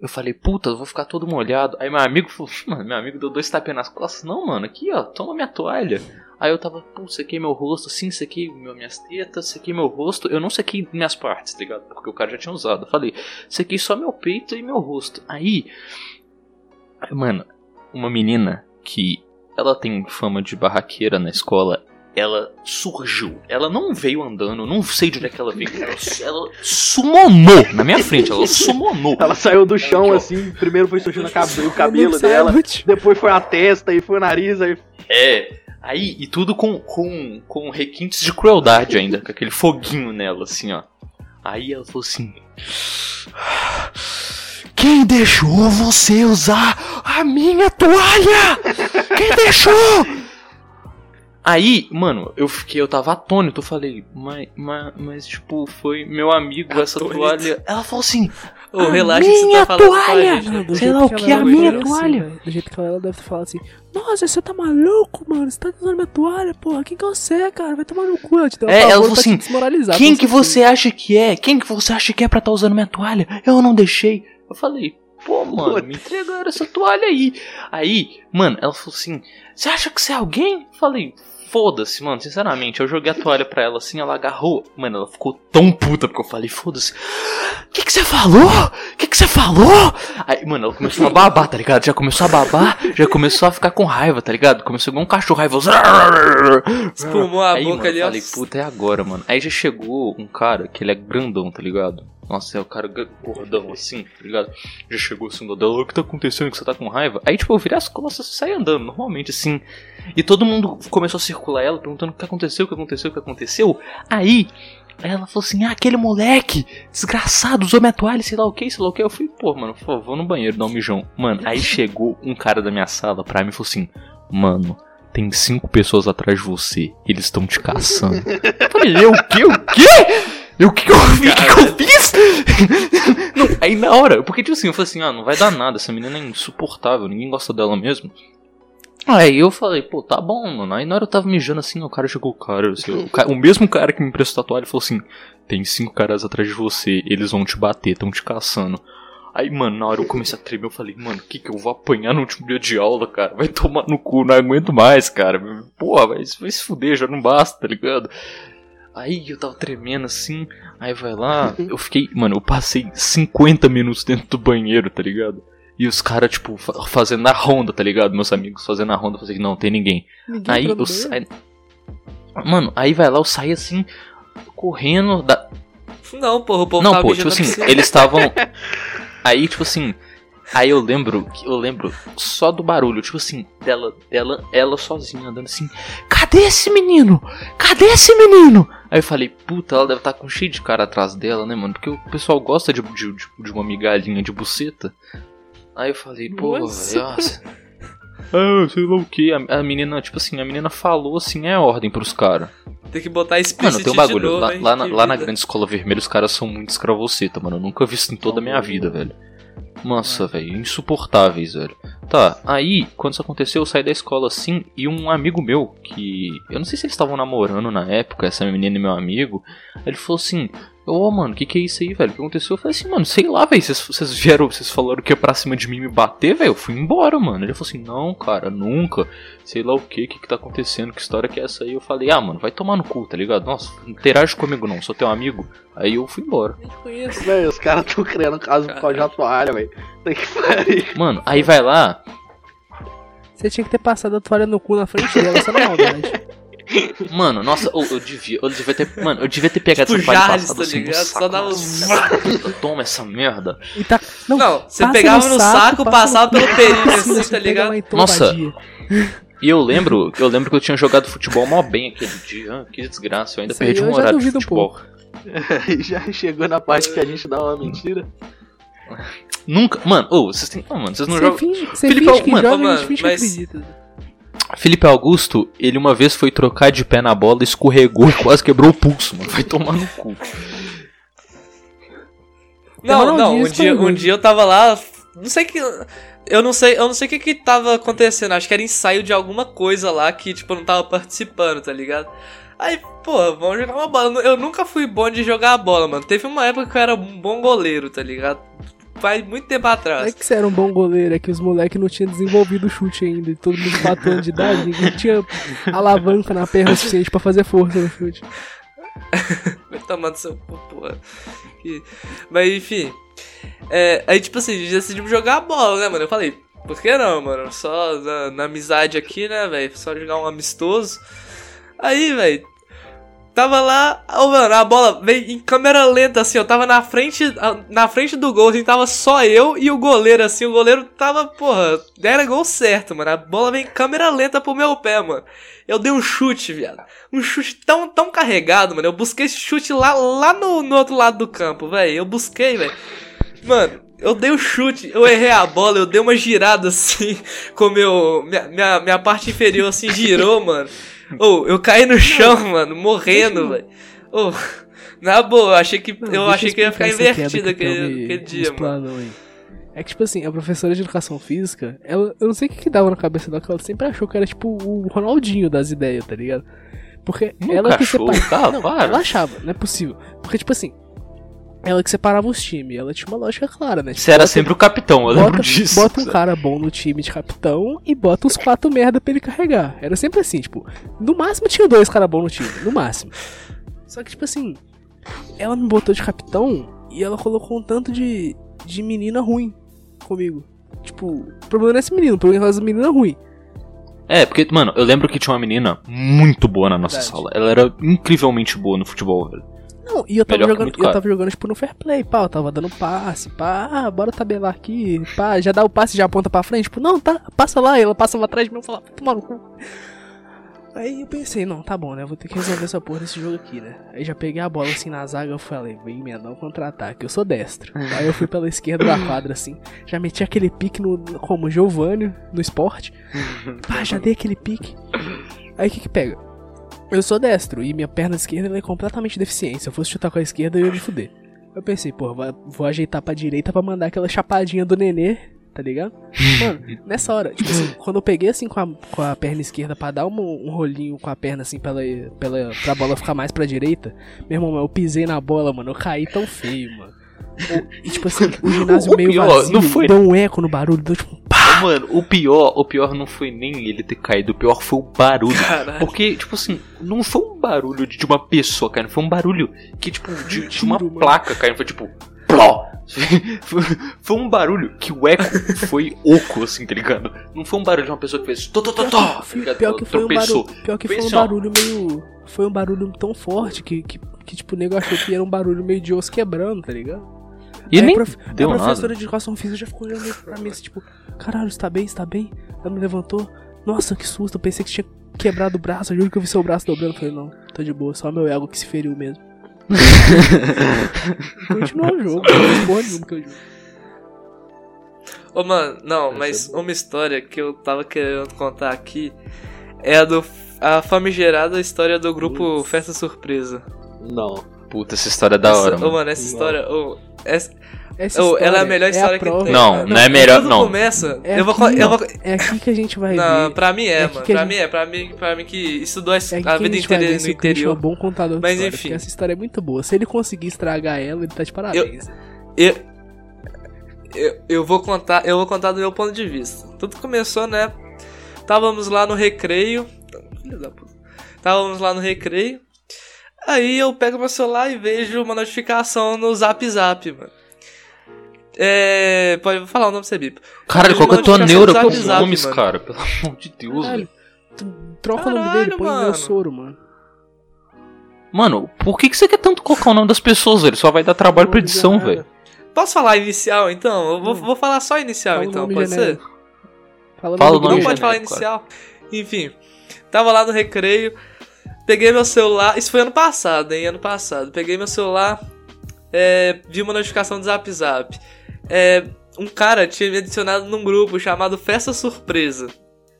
eu falei, puta, eu vou ficar todo molhado. Aí meu amigo falou, mano, meu amigo deu dois tapinhas nas costas, não, mano, aqui ó, toma minha toalha. Aí eu tava, pô, sequei meu rosto, assim, sequei meu, minhas tetas, sequei meu rosto. Eu não sequei minhas partes, tá ligado? Porque o cara já tinha usado. Eu falei, sequei só meu peito e meu rosto. Aí, mano, uma menina que ela tem fama de barraqueira na escola, ela surgiu. Ela não veio andando, não sei de onde é que ela veio. Ela, ela sumonou na minha frente, ela sumonou. Ela saiu do chão ó. assim, primeiro foi surgindo a cabe- o cabelo dela, depois foi a testa, aí foi o nariz, aí. É. Aí, e tudo com, com, com requintes de crueldade ainda, com aquele foguinho nela, assim, ó. Aí ela falou assim: Quem deixou você usar a minha toalha? Quem deixou? Aí, mano, eu fiquei, eu tava atônito, eu falei, mas, mas, mas tipo, foi meu amigo essa Atônito. toalha. Ela falou assim, Ô, relaxa que você minha tá falando toalha! gente. Não, Sei lá o que a minha assim, toalha. velho, do jeito que ela, ela deve falar assim: Nossa, você tá maluco, mano? Você tá usando minha toalha, porra? Quem que você é, cara? Vai tomar no cu. Ela te um É, ela falou assim, Quem que você acha que é? Quem que você acha que é pra estar usando minha toalha? Eu não deixei. Eu falei, pô, mano, me entregaram essa toalha aí. Aí, mano, ela falou assim: Você acha que você é alguém? Eu falei, foda-se, mano, sinceramente. Eu joguei a toalha pra ela assim, ela agarrou. Mano, ela ficou tão puta porque eu falei, foda-se. O que que você falou? O que que você falou? Aí, mano, ela começou a babar, tá ligado? Já começou a babar, já começou a ficar com raiva, tá ligado? Começou igual um cachorro raivoso. Espumou a Aí, boca mano, ali, eu ó. falei, puta, é agora, mano. Aí já chegou um cara que ele é grandão, tá ligado? Nossa, é o cara gordão assim, tá ligado? Já chegou assim do dela, o que tá acontecendo que você tá com raiva? Aí, tipo, eu virei as costas e saí andando, normalmente, assim. E todo mundo começou a circular ela, perguntando o que aconteceu, o que aconteceu, o que aconteceu. Aí, ela falou assim, ah, aquele moleque, desgraçado, usou minha toalha, sei lá o que, sei lá o que. Eu fui, pô, mano, por favor, no banheiro dar um mijão. Mano, aí chegou um cara da minha sala pra mim e falou assim, mano, tem cinco pessoas atrás de você, eles estão te caçando. Eu falei, o quê? O quê? Eu, o que, que eu fiz? O que, que eu fiz? Não, aí na hora, porque tipo assim, eu falei assim, ah, não vai dar nada, essa menina é insuportável, ninguém gosta dela mesmo. Aí eu falei, pô, tá bom, mano. Aí na hora eu tava mijando assim, o cara chegou, cara, assim, o, ca- o mesmo cara que me emprestou a toalha falou assim: tem cinco caras atrás de você, eles vão te bater, tão te caçando. Aí, mano, na hora eu comecei a tremer, eu falei, mano, o que que eu vou apanhar no último dia de aula, cara? Vai tomar no cu, não aguento mais, cara. Porra, vai, vai se fuder, já não basta, tá ligado? Aí eu tava tremendo assim, aí vai lá, eu fiquei, mano, eu passei 50 minutos dentro do banheiro, tá ligado? E os caras, tipo, fa- fazendo a ronda, tá ligado? Meus amigos fazendo a ronda, eu falei, não, tem ninguém. Ninguém Aí eu saí. Mano, aí vai lá, eu saí assim, correndo. Da... Não, porra, o povo Não, pô, tipo assim, piscina. eles estavam. Aí, tipo assim. Aí eu lembro, eu lembro só do barulho, tipo assim, dela, dela, ela sozinha andando assim, cadê esse menino? Cadê esse menino? Aí eu falei, puta, ela deve estar com cheio de cara atrás dela, né, mano? Porque o pessoal gosta de, de, de- uma migalhinha de buceta. Aí eu falei, pô, Nossa. nossa. Ah, sei lá o que. A, a menina, tipo assim, a menina falou assim, é ordem pros caras. Tem que botar Mano, explícito tem um bagulho. novo, lá, lá na, lá na grande escola vermelha, os caras são muito escravoceta, mano. Eu nunca vi isso em toda a minha vida, velho. Nossa, velho, insuportáveis, velho. Tá, aí, quando isso aconteceu, eu saí da escola assim e um amigo meu, que. Eu não sei se eles estavam namorando na época, essa menina e meu amigo. Ele falou assim: Ô, mano, o que que é isso aí, velho? O que aconteceu? Eu falei assim, mano, sei lá, velho. Vocês- vieram, vocês falaram que ia pra cima de mim me bater, velho. Eu fui embora, mano. Ele falou assim, não, cara, nunca. Sei lá o que, que que tá acontecendo, que história que é essa aí? Eu falei, ah, mano, vai tomar no cu, tá ligado? Nossa, não interage comigo não, sou teu amigo. Aí eu fui embora. Conheço. Velho, os caras tão criando caso por causa toalha, velho. Tem que pariu. Mano, aí vai lá, Você tinha que ter passado a toalha no cu na frente dela, só na maldade. Mano, nossa, eu, eu devia, eu devia ter, mano, eu devia ter pegado Tipo essa e Charles, passado tá assim no ligado? saco. Só dava Nossa, Toma essa merda. E tá. Não, Não, você pegava no saco, passa passava no- pelo Passa, assim, tá ligado? Nossa. E eu lembro, eu lembro que eu tinha jogado futebol mó bem aquele dia. Ah, que desgraça, eu ainda Isso perdi eu um horário de um futebol. Aí já chegou na parte que a gente dá uma mentira. Nunca, mano, ô, vocês têm, oh, mano, vocês não Você jogam. finge, Felipe, finge que mano, joga a mano, gente finge mas- que acredita. Felipe Augusto, ele uma vez foi trocar de pé na bola, escorregou e quase quebrou o pulso, mano. Vai tomar no cu. Não, Ronaldinho não, um dia, um dia eu tava lá, não sei que. Eu não sei, eu não sei o que que tava acontecendo, acho que era ensaio de alguma coisa lá que, tipo, eu não tava participando, tá ligado? Aí, pô, vamos jogar uma bola. Eu nunca fui bom de jogar a bola, mano. Teve uma época que eu era um bom goleiro, tá ligado? Faz muito tempo Não é atrás. que você era um bom goleiro, é que os moleques não tinham desenvolvido o chute ainda. E todo mundo 4 anos de idade, ninguém tinha alavanca na perna suficiente pra fazer força no chute. Vai tomar no seu porra. Mas enfim. É, aí, tipo assim, decidimos jogar a bola, né, mano? Eu falei, por que não, mano? Só na, na amizade aqui, né, velho? Só jogar um amistoso. Aí, velho. Tava lá, ô, mano, a bola veio em câmera lenta, assim, eu tava na frente, na frente do gol, assim, tava só eu e o goleiro, assim, o goleiro tava, porra, era gol certo, mano, a bola veio em câmera lenta pro meu pé, mano. Eu dei um chute, viado, um chute tão, tão carregado, mano, eu busquei esse chute lá, lá no, no outro lado do campo, velho, eu busquei, velho. Mano, eu dei o chute, eu errei a bola, eu dei uma girada assim, com meu. Minha, minha, minha parte inferior assim girou, mano. Ou eu caí no chão, mano, morrendo, velho. Ou, na boa, eu achei que, Não, eu achei que ia ficar invertido que aquele, aquele dia, mano. É que, tipo assim, a professora de educação física, ela, eu não sei o que, que dava na cabeça dela, que ela sempre achou que era tipo o Ronaldinho das ideias, tá ligado? Porque Nunca ela que achou, separa... tá, não, para. ela achava, não é possível. Porque, tipo assim, ela que separava os times, ela tinha uma lógica clara, né? Tipo, Você era bota- sempre o capitão, eu lembro bota, disso. bota um cara bom no time de capitão e bota uns quatro merda pra ele carregar. Era sempre assim, tipo, no máximo tinha dois caras bons no time, no máximo. Só que, tipo assim, ela me botou de capitão e ela colocou um tanto de, de menina ruim comigo. Tipo, o problema não é esse menino, o problema é as meninas ruim. É, porque, mano, eu lembro que tinha uma menina muito boa na nossa Verdade. sala. Ela era incrivelmente boa no futebol, velho. Não, e eu tava Melhor jogando, eu tava jogando tipo no fair play, pá, eu tava dando passe, pá, ah, bora tabelar aqui, pá, já dá o passe e já aponta pra frente, tipo, não, tá, passa lá, ela passava atrás de mim e falava, toma no cu. Aí eu pensei, não, tá bom, né, vou ter que resolver essa porra desse jogo aqui, né. Aí já peguei a bola assim na zaga, eu falei, vem emendar um contra-ataque, eu sou destro. Aí eu fui pela esquerda da quadra assim, já meti aquele pique no, no- como Giovanni no esporte, pá, já dei aquele pique. Aí o que que pega? Eu sou destro e minha perna esquerda é completamente deficiente. Se eu fosse chutar com a esquerda, eu ia me fuder. Eu pensei, pô, vou, ajeitar pra direita pra mandar aquela chapadinha do nenê, tá ligado? Mano, nessa hora, tipo assim, quando eu peguei assim com a, com a perna esquerda pra dar um, um rolinho com a perna assim pra, ela, pra, ela, pra bola ficar mais pra direita, meu irmão, eu pisei na bola, mano, eu caí tão feio, mano. E tipo assim, o ginásio O meio pior, vazio, não foi- deu um eco no barulho, deu tipo, Mano, o pior, o pior não foi nem ele ter caído, o pior foi o barulho. Caralho. Porque, tipo assim, não foi um barulho de, de uma pessoa caindo, foi um barulho que, tipo, de, de uma mano. placa caindo, foi tipo, pló! Foi, foi um barulho que o eco foi oco, assim, tá ligado? Não foi um barulho de uma pessoa que fez tó, tó, tó, tó, tá ligado? Pior que foi um barulho, pior que Foi foi um assim, barulho meio. Foi um barulho tão forte que, que, que tipo, o nego achou que era um barulho meio de osso quebrando, tá ligado? E Aí nem a, prof- deu a nada. professora de educação física já ficou olhando pra mim assim, tipo, caralho, você tá bem, você tá bem? Ela me levantou. Nossa, que susto, eu pensei que tinha quebrado o braço, eu juro que eu vi seu braço dobrando. Eu falei, não, tô de boa, só meu ego que se feriu mesmo. Continuou o jogo, não porra nenhuma que eu jogo. Ô, mano, não, mas é uma história que eu tava querendo contar aqui é a do. A famigerada história do grupo Putz. Festa Surpresa. Não. Puta, essa história é da Essa- hora, Ô, mano. mano, essa Não. história. ô, Essa, Essa oh, ela é a melhor história que prova- tem. Não, não é melhor- Tudo não. começa. É eu vou. aqui, eu ó. vou É aqui que a gente vai não, ver. pra mim é, É mano. que a Pra gente- mim é. Pra mim, pra mim que estudou a, É aqui a que a vida inteira no o Christian é um interior. bom contador de Mas história, enfim. essa história é muito boa. Se ele conseguir estragar ela, ele tá de parabéns. Eu, eu, eu vou contar, eu vou contar do meu ponto de vista. Tudo começou, né? Távamos lá no recreio. Filha da puta. Távamos lá no recreio. Aí eu pego meu celular e vejo uma notificação no Zap Zap, mano. É. Pode falar o nome do você, Bipo. Caralho, Vejo qual que é a tua neura com os nomes, cara? Pelo amor de Deus, Caralho, velho. troca o nome Caralho, dele, põe mano. meu soro, mano. Mano, por que, que você quer tanto colocar o nome das pessoas, velho? Só vai dar trabalho pra edição, velho. Posso falar inicial então? Eu vou, Hum. vou falar só inicial Fala então, pode ser? Fala, Fala o nome Não pode falar inicial. Enfim, tava lá no recreio, peguei meu celular, isso foi ano passado, hein? Ano passado. Peguei meu celular, é, vi uma notificação do Zap Zap. É, um cara tinha me adicionado num grupo chamado Festa Surpresa.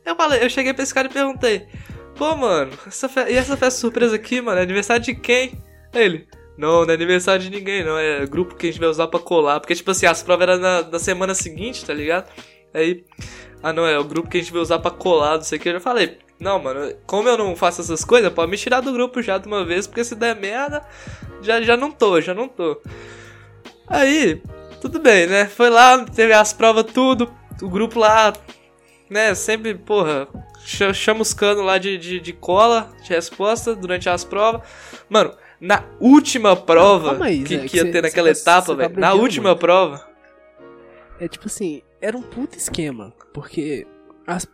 Eu falei, eu cheguei pra esse cara e perguntei: Pô, mano, essa fe- e essa festa surpresa aqui, mano, é aniversário de quem? Ele. Não, não é aniversário de ninguém, não. É grupo que a gente vai usar pra colar. Porque, tipo assim, as provas eram na, na semana seguinte, tá ligado? Aí. Ah, não, é o grupo que a gente vai usar pra colar, não sei o que. Eu já falei. Não, mano, como eu não faço essas coisas, pode me tirar do grupo já de uma vez, porque se der merda, já, já não tô, já não tô. Aí, tudo bem, né? Foi lá, teve as provas, tudo. O grupo lá, né? Sempre, porra, cha- chama os canos lá de, de, de cola, de resposta durante as provas. Mano, na última prova Calma aí, que, Zé, que ia cê- ter naquela tá- etapa, cê tá velho, na abreviando última muito. prova. É tipo assim, era um puto esquema. Porque as.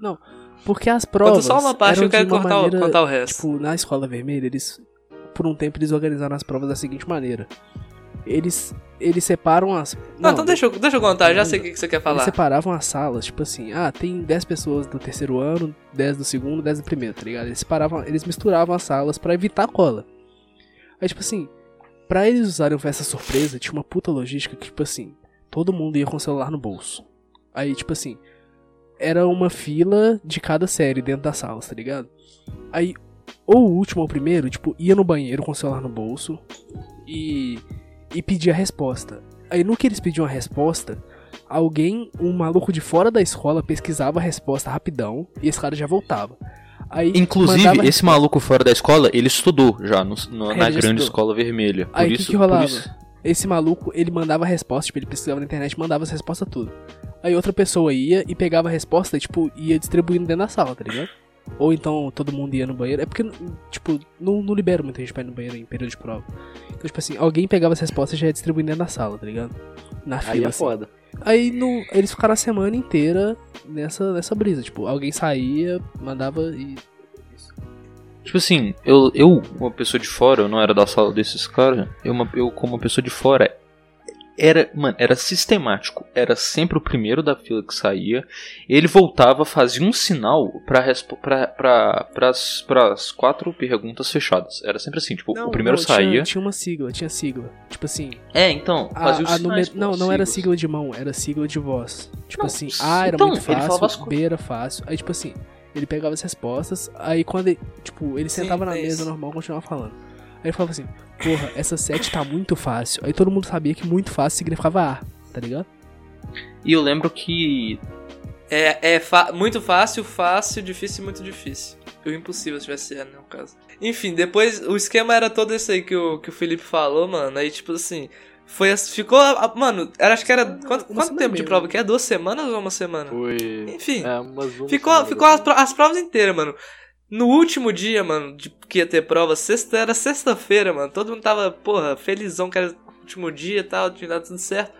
Não. Porque as provas. Conta só uma parte que eu quero o- maneira, contar o resto. Tipo, na escola vermelha, eles. Por um tempo eles organizaram as provas da seguinte maneira. Eles. Eles separam as. não, então deixa eu, deixa eu contar, já sei o que, que você quer Eles falar. separavam as salas, tipo assim, ah, tem 10 pessoas do terceiro ano, 10 do segundo, 10 do primeiro, tá ligado? Eles separavam, eles misturavam as salas pra evitar cola. Aí, tipo assim, pra eles usarem o festa surpresa, tinha uma puta logística que, tipo assim, todo mundo ia com o celular no bolso. Aí, tipo assim, era uma fila de cada série dentro das salas, tá ligado? Aí, ou o último ou o primeiro, tipo, ia no banheiro com o celular no bolso e, e pedia a resposta. Aí, no que eles pediam a resposta, alguém, um maluco de fora da escola, pesquisava a resposta rapidão e esse cara já voltava. Aí, Inclusive, mandava esse maluco fora da escola, ele estudou já no- no- É, na já grande estudou. escola vermelha. Por Aí, o que que por rolava? isso- Esse maluco, ele mandava a resposta, tipo, ele pesquisava na internet mandava as respostas tudo. Aí outra pessoa ia e pegava a resposta e, tipo, ia distribuindo dentro da sala, tá ligado? Ou então todo mundo ia no banheiro. É porque, tipo, não, não libera muita gente pra ir no banheiro em período de prova. Então, tipo assim, alguém pegava as respostas e já ia distribuindo dentro da sala, tá ligado? Na Aí fila, é assim. foda. Aí no, eles ficaram a semana inteira nessa, nessa brisa. Tipo, alguém saía, mandava e. Tipo assim, eu, eu, uma pessoa de fora, eu não era da sala desses caras, eu, uma- eu como uma pessoa de fora, era, mano, era sistemático. Era sempre o primeiro da fila que saía. Ele voltava, fazia um sinal respo- pra, pra, pras, pras quatro perguntas fechadas. Era sempre assim, tipo, o primeiro não, saía. Tinha, tinha uma sigla, tinha sigla. Tipo assim, É, então, a, fazia os a sinais numer- não, não era siglas. sigla de mão, era sigla de voz. Tipo Não, assim, A era então, muito as fácil. B era fácil. Aí, tipo assim, ele pegava as respostas, aí quando ele, tipo, ele Sim, sentava na é mesa isso. normal e continuava falando. Aí ele falava assim, porra, essa 7 tá muito fácil. Aí todo mundo sabia que muito fácil significava A, tá ligado? E eu lembro que É, é muito fácil, fácil, difícil e muito difícil. E o impossível se tivesse R, né, no caso. Enfim, depois o esquema era todo esse aí que o, que o Felipe falou, mano. Aí, tipo assim, foi ficou. a- Mano, era, acho que era. Quanto, quanto tempo de prova que é? Duas semanas ou uma semana? Foi. Enfim, É, umas uma ficou, semana ficou as, as provas inteiras, mano. No último dia, mano, de, que ia ter prova, sexta, era sexta-feira, mano. Todo mundo tava, porra, felizão que era o último dia e tal, tinha dado tudo certo.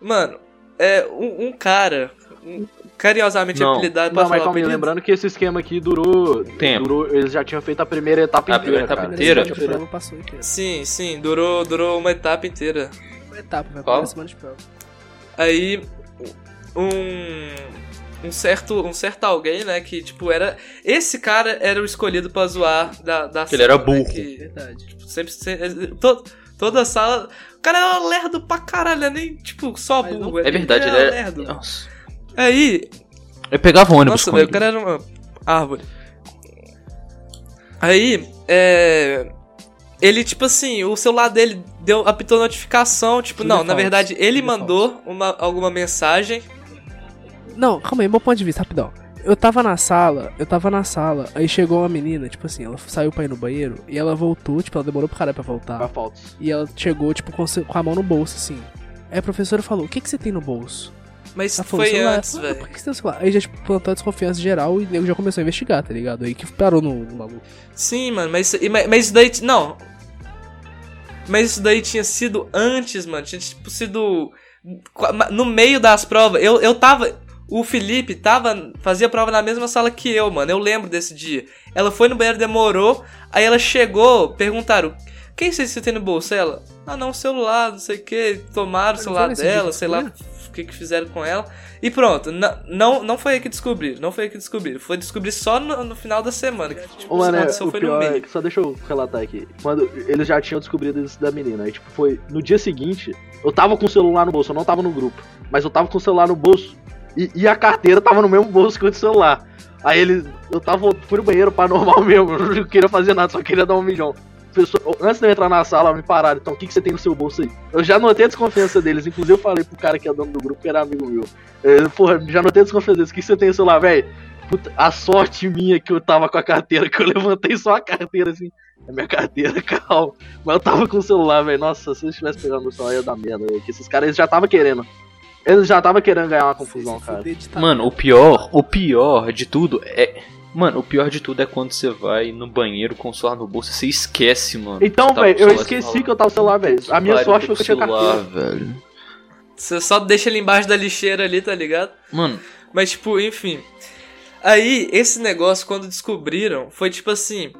Mano, é um, um cara, um, carinhosamente Não. apelidado, Não, posso mas calma lembrando que esse esquema aqui durou. Tempo. durou eles já tinham feito a primeira etapa A inteira. primeira etapa cara. inteira? Semana de prova passou inteira. Sim, sim, durou, durou uma etapa inteira. Uma etapa, vai Qual? semana de prova. Aí um um certo um certo alguém, né, que tipo era esse cara era o escolhido pra zoar da da Ele era né, burro. que, Verdade. tipo, sempre, sempre to- toda a sala, o cara era lerdo pra caralho, não é nem tipo só Mas não- burro, é verdade, ele era era. lerdo. Nossa. Aí, Eu pegava um ônibus nossa, com velho, o ele. cara era uma árvore. Aí, é ele, tipo assim, o celular dele deu, apitou notificação, tipo, Tudo não, na falso, verdade ele tudo mandou uma, alguma mensagem. Não, calma aí, meu ponto de vista, rapidão. Eu tava na sala, eu tava na sala, aí chegou uma menina, tipo assim, ela saiu pra ir no banheiro e ela voltou, tipo, ela demorou pro caralho pra voltar. Pra fotos. E ela chegou, tipo, com a mão no bolso, assim. Aí a professora falou: O que, que você tem no bolso? Mas falou: foi celular. antes, velho. Por que você tem o celular? Aí já, tipo, plantou a desconfiança geral e o nego já começou a investigar, tá ligado? Aí que parou no, no maluco. Sim, mano, mas, mas, mas isso daí. Não. Mas isso daí tinha sido antes, mano. Tinha, tipo, sido. No meio das provas. Eu, eu tava. O Felipe tava. Fazia prova na mesma sala que eu, mano. Eu lembro desse dia. Ela foi no banheiro, demorou. Aí ela chegou, perguntaram. Quem sei se você tem no bolso? Ela. Ah, não, celular, não sei o que. Tomaram o celular dela, sei lá que, que fizeram com ela. E pronto. Não, não foi aí que descobriram. Não foi aí que descobriram. Foi descobrir só no, no final da semana. Que, tipo, Ô, mano, é, o foi no pior é meio. que só deixa eu relatar aqui. Quando eles já tinham descobrido isso da menina, aí tipo, foi no dia seguinte, eu tava com o celular no bolso, eu não tava no grupo, mas eu tava com o celular no bolso e, e a carteira tava no mesmo bolso que o celular. Aí eles, eu tava, fui no banheiro pra normal mesmo, eu não queria fazer nada, só queria dar um milhão. Pessoa- antes de eu entrar na sala, me pararam, então o que, que você tem no seu bolso aí? Eu já notei a desconfiança deles, inclusive eu falei pro cara que é dono do grupo, que era amigo meu. Eu, porra, já notei a desconfiança deles, o que, que você tem no celular, velho? Puta, a sorte minha que eu tava com a carteira, que eu levantei só a carteira assim. É minha carteira, calma. Mas eu tava com o celular, velho. Nossa, se eu estivesse pegando meu celular ia dar merda, velho. Que esses caras eles já tava querendo. Eles já tava querendo ganhar uma confusão, cara. Mano, o pior, o pior de tudo é. Mano, o pior de tudo é quando você vai no banheiro com o celular no bolso e você esquece, mano. Então, tá velho, eu esqueci você que eu tava com o celular, velho. A minha "Pare, foi que eu tinha celular, velho. Você só deixa ele embaixo da lixeira ali, tá ligado? Mano, Mas, tipo, enfim. Aí, esse negócio, quando descobriram, foi tipo assim.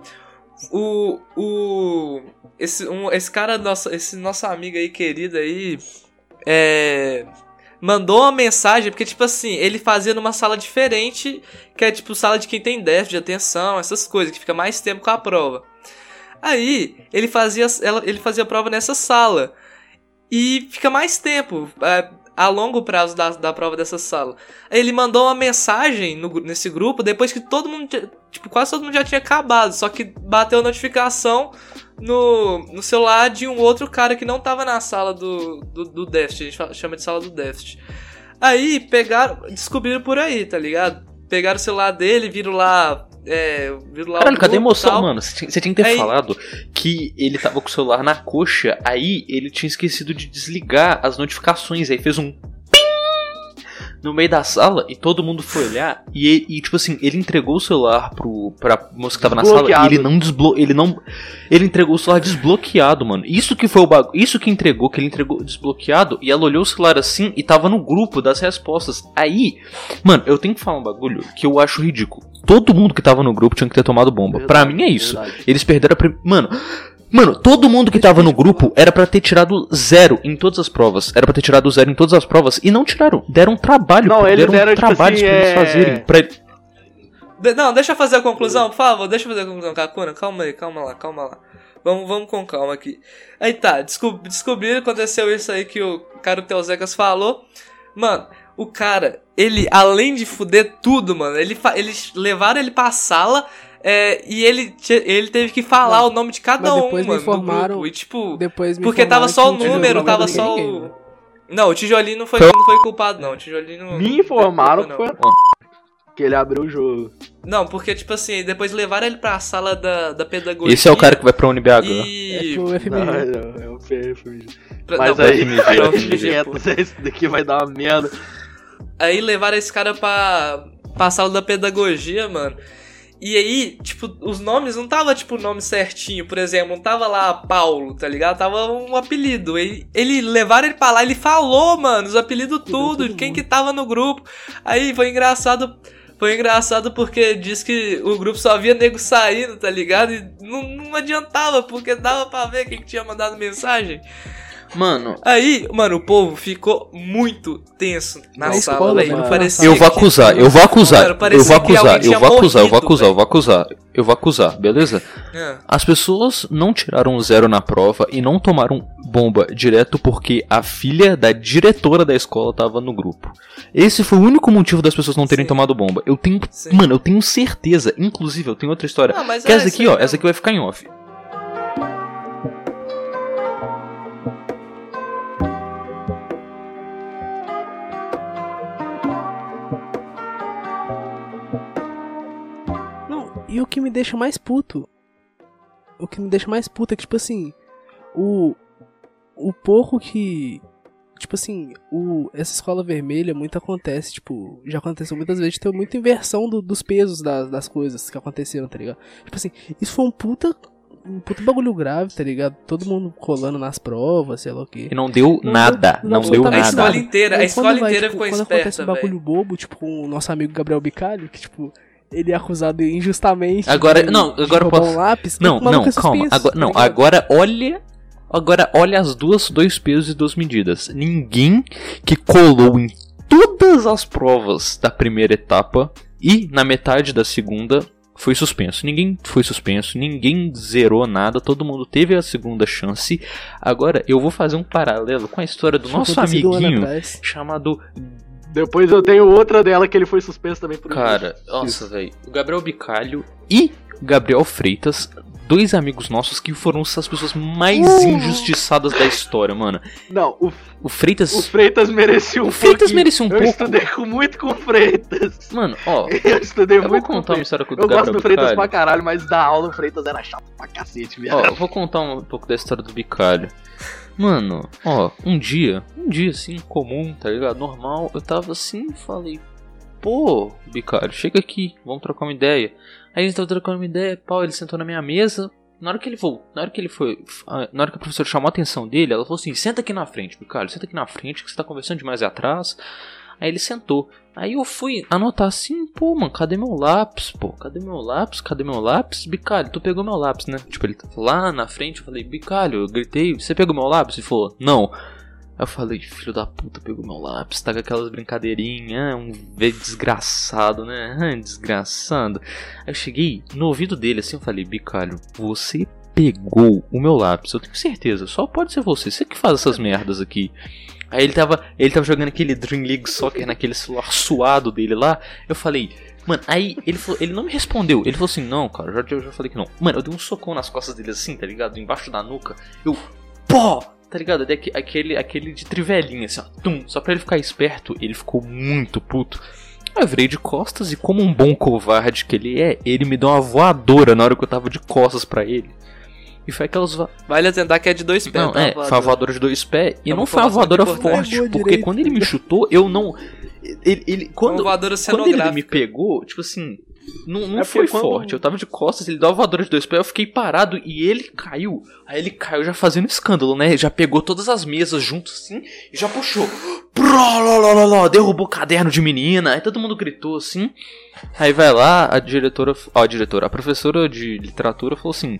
O. O. Esse, um, esse cara, nosso, esse nosso amigo aí, querido aí. É. Mandou uma mensagem, porque, tipo assim, ele fazia numa sala diferente, que é tipo sala de quem tem déficit de atenção, essas coisas, que fica mais tempo com a prova. Aí, ele fazia, ela, ele fazia a prova nessa sala. E fica mais tempo, é, a longo prazo da, da prova dessa sala. Ele mandou uma mensagem no nesse grupo depois que todo mundo, tipo, quase todo mundo já tinha acabado, só que bateu a notificação no, no celular de um outro cara que não tava na sala do, do, do déficit, a gente chama de sala do déficit. Aí pegaram, descobriram por aí, tá ligado? Pegaram o celular dele, viram lá. É, lá caralho, o cadê a emoção, tal. mano? Você tinha, tinha que ter Aí- falado que ele tava com o celular na coxa, aí ele tinha esquecido de desligar as notificações, aí fez um no meio da sala e todo mundo foi olhar e, e, tipo assim, ele entregou o celular pro, pra moça que tava na sala e ele não desblo ele não ele entregou o celular desbloqueado, mano. Isso que foi o bagulho, isso que entregou, que ele entregou desbloqueado e ela olhou o celular assim e tava no grupo das respostas. Aí, mano, eu tenho que falar um bagulho que eu acho ridículo. Todo mundo que tava no grupo tinha que ter tomado bomba. pra Verdade, mim é isso. verdade. Eles perderam a. Prim... Mano. Mano, todo mundo que tava no grupo era pra ter tirado zero em todas as provas. Era pra ter tirado zero em todas as provas e não tiraram. Deram trabalho. Não, eles deram deram, tipo trabalhos assim, pra eles é- fazerem. Pra... De- não, deixa eu fazer a conclusão, por favor, deixa eu fazer a conclusão, Kakuna, calma aí, calma lá, calma lá. Vamos, vamos com calma aqui. Aí tá, descob descobriram, aconteceu isso aí que o cara do Teozecas falou. Mano, o cara, ele, além de fuder tudo, mano, ele eles levaram ele pra sala é, e ele, ele teve que falar Mas- o nome de cada mas um, depois me mano, do informaram- grupo. E tipo, Depois me porque tava só o que não número, tava só ninguém, o... né? Não, o tijolinho não foi, não foi culpado, não. O tijolinho. Me informaram que não. foi que ele abriu o jogo. Não, porque, tipo assim, depois levaram ele pra sala da, da pedagogia. Esse é o cara que vai pra UniBH. É E. pro Não, FMG. não, é o PFMG. pra- Mas não, aí, FMG, pra FMG, quieto, pô. esse daqui vai dar uma merda. Aí levaram esse cara pra, pra sala da pedagogia, mano. E aí, tipo, os nomes não tava, tipo, o nome certinho, por exemplo, não tava lá Paulo, tá ligado? Tava um apelido. Ele, ele levaram ele pra lá, ele falou, mano, os apelidos tudo, quem que tava no grupo. Aí foi engraçado. Foi engraçado porque diz que o grupo só via nego saindo, tá ligado? E não, não adiantava, porque dava pra ver quem que tinha mandado mensagem. Mano, Aí, mano, o povo ficou muito tenso na Na sala, escola, velho. mano. Não parecia eu vou que- acusar, eu vou acusar, Mano, eu vou acusar, eu vou acusar, eu vou morrido, acusar, eu vou acusar, eu vou acusar, beleza? Ah. As pessoas não tiraram zero na prova e não tomaram bomba direto porque a filha da diretora da escola tava no grupo. Esse foi o único motivo das pessoas não terem Sim. tomado bomba. Eu tenho, Sim. mano, eu tenho certeza. Inclusive, eu tenho outra história. Não, mas que é essa isso aqui, ó, mesmo. essa aqui vai ficar em off. E o que me deixa mais puto. O que me deixa mais puto é que, tipo assim, o. O pouco que. Tipo assim, o, essa escola vermelha muito acontece, tipo, já aconteceu muitas vezes ter muita inversão do- dos pesos das, das coisas que aconteceram, tá ligado? Tipo assim, isso foi um puta. Um puta bagulho grave, tá ligado? Todo mundo colando nas provas, sei lá o quê. E não deu Não nada, não não deu deu A nada. escola nada. inteira, a Aí escola quando vai, inteira tipo, ficou quando acontece esperta, um bagulho velho. bobo, tipo, com o nosso amigo Gabriel Bicalho, que, tipo, ele é acusado injustamente. Agora- de, não, de agora roubar posso- um lápis. Não, o maluco não, é calma. suspenso, Agora, tá não, ligado? agora olha. Agora olha as duas, dois pesos e duas medidas. Ninguém que colou em todas as provas da primeira etapa e na metade da segunda foi suspenso. Ninguém foi suspenso, ninguém zerou nada, todo mundo teve a segunda chance. Agora eu vou fazer um paralelo com a história do nosso amiguinho chamado Depois eu tenho outra dela que ele foi suspenso também por Cara, nossa, velho. O Gabriel Bicalho e Gabriel Freitas, dois amigos nossos que foram as pessoas mais Uh! injustiçadas da história, mano. Não, o, O Freitas. o Freitas merecia um O Freitas pouquinho. merecia um Eu pouco. estudei com, muito com o Freitas. Mano, ó. Eu estudei Eu vou muito com o contar uma Freitas. história com o Eu gosto do Freitas pra Bicalho. caralho, mas da aula o Freitas era chato pra cacete, velho. Ó, eu vou contar um pouco da história do Bicalho. Mano, ó, um dia, um dia assim, comum, tá ligado? Normal, eu tava assim e falei, pô, Bicalho, chega aqui, vamos trocar uma ideia. Aí a gente tava trocando uma ideia, pau, ele sentou na minha mesa. Na hora que ele voltou, na hora que ele foi, ah, na hora que a professora chamou a atenção dele, ela falou assim: senta aqui na frente, Bicalho, senta aqui na frente, que você tá conversando demais atrás. Aí ele sentou. Aí eu fui anotar assim, pô, mano, cadê meu lápis? Pô, cadê meu lápis? Cadê meu lápis? Bicalho, tu pegou meu lápis, né? Tipo, ele tava lá na frente, eu falei, Bicalho, eu gritei, você pegou meu lápis? Ele falou, não. Eu falei, filho da puta, pegou meu lápis, tá com aquelas brincadeirinhas, ah, um desgraçado, né? Desgraçado. Aí eu cheguei no ouvido dele assim, eu falei, Bicalho, você pegou o meu lápis, eu tenho certeza, só pode ser você, você que faz essas merdas aqui. Aí ele tava, ele tava jogando aquele Dream League Soccer naquele celular suado dele lá. Eu falei, mano, aí ele falou, ele não me respondeu. Ele falou assim, não, cara, já, já falei que não. Mano, eu dei um socão nas costas dele assim, tá ligado? Embaixo da nuca. Eu, pó! Tá ligado? Aque- aquele, aquele de trivelinha, assim, ó. Tum, só pra ele ficar esperto, ele ficou muito puto. Aí eu virei de costas e como um bom covarde que ele é, ele me deu uma voadora na hora que eu tava de costas pra ele. E foi aquelas va- Vale atentar que é de dois pés, não, tá? é, foi uma voadora de dois pés. E É não foi uma voadora forte, Pegou porque direito. quando ele me chutou, eu não. Ele, ele, Uma quando, voadora quando ele me pegou, tipo assim. Não, não É foi quando- forte, eu tava de costas, ele deu uma voadora de dois pés, eu fiquei parado e ele caiu. Aí ele caiu já fazendo escândalo, né? Já pegou todas as mesas juntos assim e já puxou. Prololololó, Derrubou o caderno de menina, aí todo mundo gritou assim. Aí vai lá, a diretora, ó, a diretora, a professora de literatura falou assim: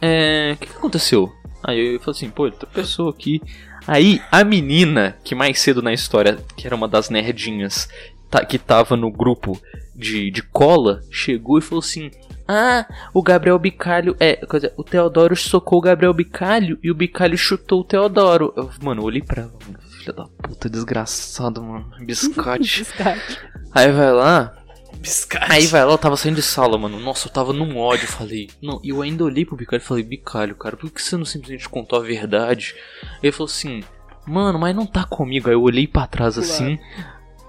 É. O que, que aconteceu? Aí eu falei assim, pô, ele tropeçou aqui. Aí a menina, que mais cedo na história, que era uma das nerdinhas, tá- que tava no grupo de, de cola, chegou e falou assim: Ah, o Gabriel Bicalho. É, coisa, o Teodoro socou o Gabriel Bicalho e o Bicalho chutou o Teodoro. Eu, mano, eu olhei pra ela, filha da puta, desgraçado, mano. Biscote. Aí vai lá, Biscate. Aí vai lá, eu tava saindo de sala, mano. Nossa, eu tava num ódio. eu Falei, não, e eu ainda olhei pro Bicalho e falei, Bicalho, cara, por que você não simplesmente contou a verdade? Ele falou assim, mano, mas não tá comigo. Aí eu olhei pra trás assim,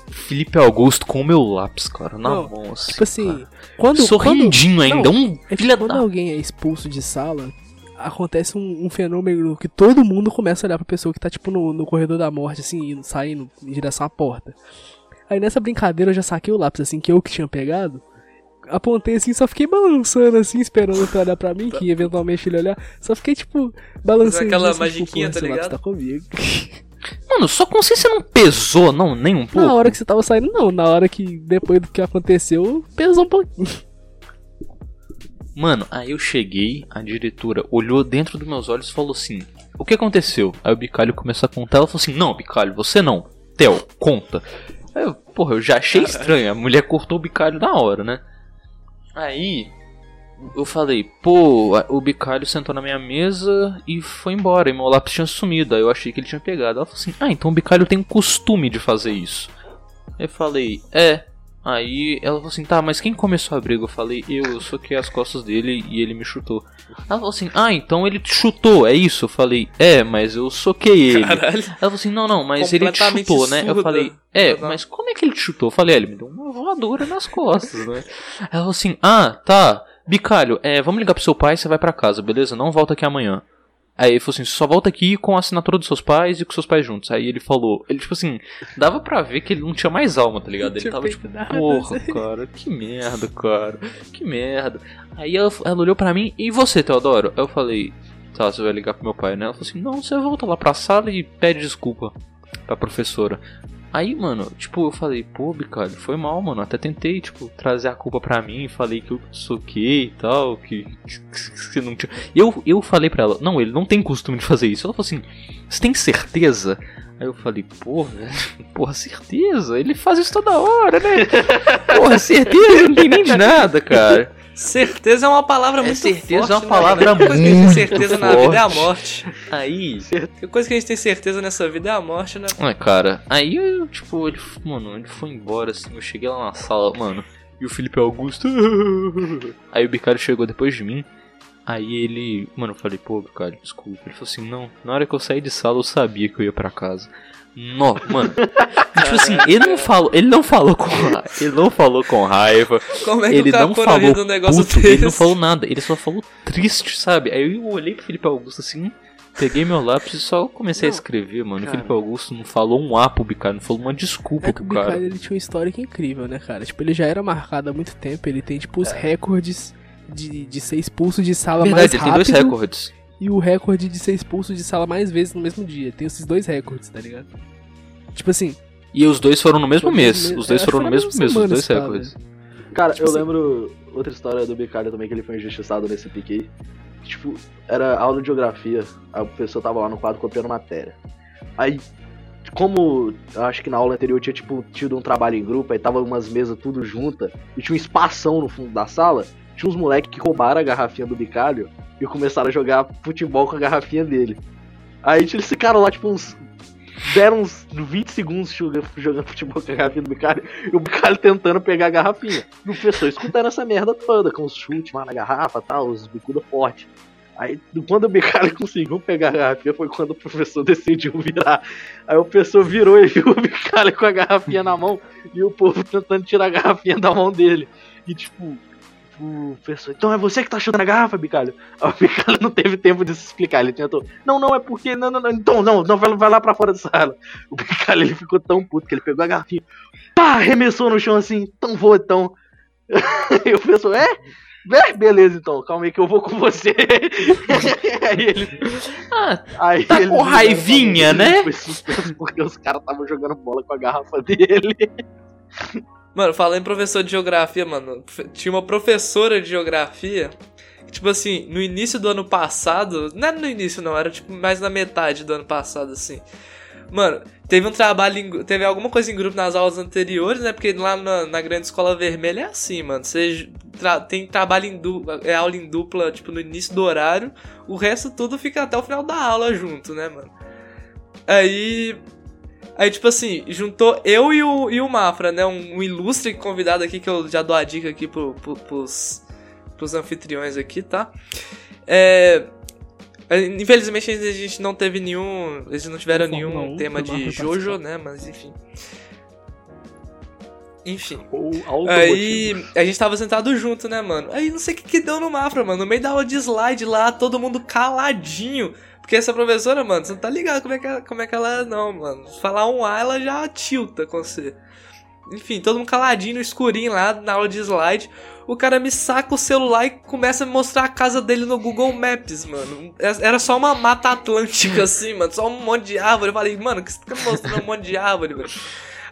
Felipe Augusto com o meu lápis, cara, na Não, mão, assim. Tipo assim, cara. quando. Sorrindinho ainda, não, um É que filha quando da. alguém é expulso de sala, acontece um, um fenômeno que todo mundo começa a olhar pra pessoa que tá, tipo, no, no corredor da morte, assim, indo, saindo em direção à porta. Aí nessa brincadeira eu já saquei o lápis, assim, que eu que tinha pegado. Apontei assim, só fiquei balançando assim, esperando ele olhar pra mim, que eventualmente ele olhar. Só fiquei, tipo, balançando. aquela assim, magiquinha, tipo, tá "Pô, esse lápis ligado? tá comigo. Mano, sua consciência não pesou, não, nem um pouco. Na hora que você tava saindo, não. Na hora que, depois do que aconteceu, pesou um pouquinho. Mano, aí eu cheguei, a diretora olhou dentro dos meus olhos e falou assim: O que aconteceu? Aí o Bicalho começou a contar, ela falou assim: Não, Bicalho, você não. Theo, conta. Aí eu, porra, eu já achei estranho, a mulher cortou o Bicalho na hora, né? Aí eu falei: Pô, o Bicalho sentou na minha mesa e foi embora, e meu lápis tinha sumido. Aí eu achei que ele tinha pegado. Ela falou assim: Ah, então o Bicalho tem o costume de fazer isso. Eu falei: É. Aí ela falou assim, tá, mas quem começou a briga? Eu falei, eu, eu soquei as costas dele e ele me chutou. Ela falou assim, ah, então ele te chutou, é isso? Eu falei, é, mas eu soquei ele. Caralho. Ela falou assim, não, não, mas ele te chutou, né? Eu surda. falei, é, mas como é que ele te chutou? Eu falei, é, ele me deu uma voadora nas costas, né? Ela falou assim, ah, tá. Bicalho, é, vamos ligar pro seu pai, você vai pra casa, beleza? Não volta aqui amanhã. Aí ele falou assim, só volta aqui com a assinatura dos seus pais e com seus pais juntos. Aí ele falou, ele tipo assim, dava pra ver que ele não tinha mais alma, tá ligado? Ele tava tipo, porra, cara, que merda, cara, que merda. Aí ela, ela olhou pra mim, e você, Teodoro? Aí eu falei, tá, você vai ligar pro meu pai, né? Ela falou assim, não, você volta lá pra sala e pede desculpa pra professora. Aí, mano, tipo, eu falei, pô, Bicalho, foi mal, mano. Até tentei, tipo, trazer a culpa pra mim. Falei que eu soquei e tal, que, que, que não tinha. Eu, eu falei pra ela, não, ele não tem costume de fazer isso. Ela falou assim, você tem certeza? Aí eu falei, porra, porra, certeza? Ele faz isso toda hora, né? Porra, certeza, não tem nem de nada, cara. Certeza é uma palavra É, muito certeza forte. é uma né, palavra cara? A coisa que a gente tem muito certeza na vida é a morte. Aí, A coisa que a gente tem certeza nessa vida é a morte, né? É, cara, aí eu, tipo, ele, mano, ele foi embora, assim, eu cheguei lá na sala, mano, e o Felipe Augusto. Aí o Bicário chegou depois de mim. Aí ele, mano, eu falei, pô, Bicário, desculpa. Ele falou assim, não, na hora que eu saí de sala eu sabia que eu ia pra casa. Nó, mano. E, tipo assim, ele não falou, ele não falou com raiva, ele não falou com raiva, Como é que ele o cara não falou um negócio puto, desse? ele não falou nada, ele só falou triste, sabe? Aí eu olhei pro Felipe Augusto assim, peguei meu lápis e só comecei a Não, escrever, mano. cara. O Felipe Augusto não falou um A pro Bicário, não falou uma desculpa É que o pro cara. Bicalho ele tinha uma história incrível, né, cara? Tipo, ele já era marcado há muito tempo, ele tem, tipo, os recordes de, de ser expulso de sala Verdade, mais ele tem rápido dois recordes. E o recorde de ser expulso de sala mais vezes no mesmo dia. Tem esses dois recordes, tá ligado? Tipo assim, E os dois foram no mesmo mês. Os dois acho foram no mesmo mês, os dois recordes. Cara, Tipo eu assim- lembro outra história do Bicalho também, que ele foi injustiçado nesse pique aí. Tipo, era aula de geografia, aí o professor tava lá no quadro copiando matéria. Aí, como eu acho que na aula anterior tinha, tipo, tido um trabalho em grupo, aí tava umas mesas tudo junta, e tinha um espação no fundo da sala, tinha uns moleques que roubaram a garrafinha do Bicalho e começaram a jogar futebol com a garrafinha dele. Aí eles ficaram lá, tipo, uns. Deram uns 20 segundos jogando, jogando futebol com a garrafinha do Bicalho e o Bicalho tentando pegar a garrafinha. E o professor escutando essa merda toda, com os chutes lá na garrafa tal, os bicuda forte. Aí, quando o Bicalho conseguiu pegar a garrafinha, foi quando o professor decidiu virar. Aí o professor virou e viu o Bicalho com a garrafinha na mão e o povo tentando tirar a garrafinha da mão dele. E tipo, o professor, então é você que tá chutando a garrafa, Bicalho? Aí o Bicalho não teve tempo de se explicar, ele tentou, não, não, é porque, não, não, não, então, não, não, vai, lá pra fora da sala. O Bicalho, ele ficou tão puto que ele pegou a garrafinha, pá, arremessou no chão assim, então vou, então. E o professor, é? É, beleza, então, calma aí que eu vou com você. aí ele. Ah, Aí Tá ele com raivinha, né? Foi suspenso porque os caras estavam jogando bola com a garrafa dele. Mano, falando em professor de geografia, mano, tinha uma professora de geografia que, tipo assim, no início do ano passado, não era no início não, era tipo mais na metade do ano passado, assim. Mano, teve um trabalho, teve alguma coisa em grupo nas aulas anteriores, né? Porque lá na, na grande escola vermelha é assim, mano. Você tra- tem trabalho em dupla, é aula em dupla, tipo, no início do horário, o resto tudo fica até o final da aula junto, né, mano? Aí Aí, tipo assim, juntou eu e o, e o Mafra, né? Um, um ilustre convidado aqui, que eu já dou a dica aqui pro, pro, pros, pros anfitriões aqui, tá? É, é, Infelizmente a gente não teve nenhum. Eles não tiveram nenhum 1, tema de Mafra Jojo, participar. né? Mas enfim. Enfim. Ou Aí a gente tava sentado junto, né, mano? Aí não sei o que, que deu no Mafra, mano. No meio da aula de slide lá, todo mundo caladinho. Porque essa professora, mano, você não tá ligado como é que, ela- como é, que ela é, não, mano. Falar um A, ela já tilta com você. Enfim, todo mundo caladinho no escurinho lá na aula de slide. O cara me saca o celular e começa a me mostrar a casa dele no Google Maps, mano. Era só uma mata atlântica, assim, mano. Só um monte de árvore. Eu falei, mano, que você tá me mostrando um monte de árvore, velho?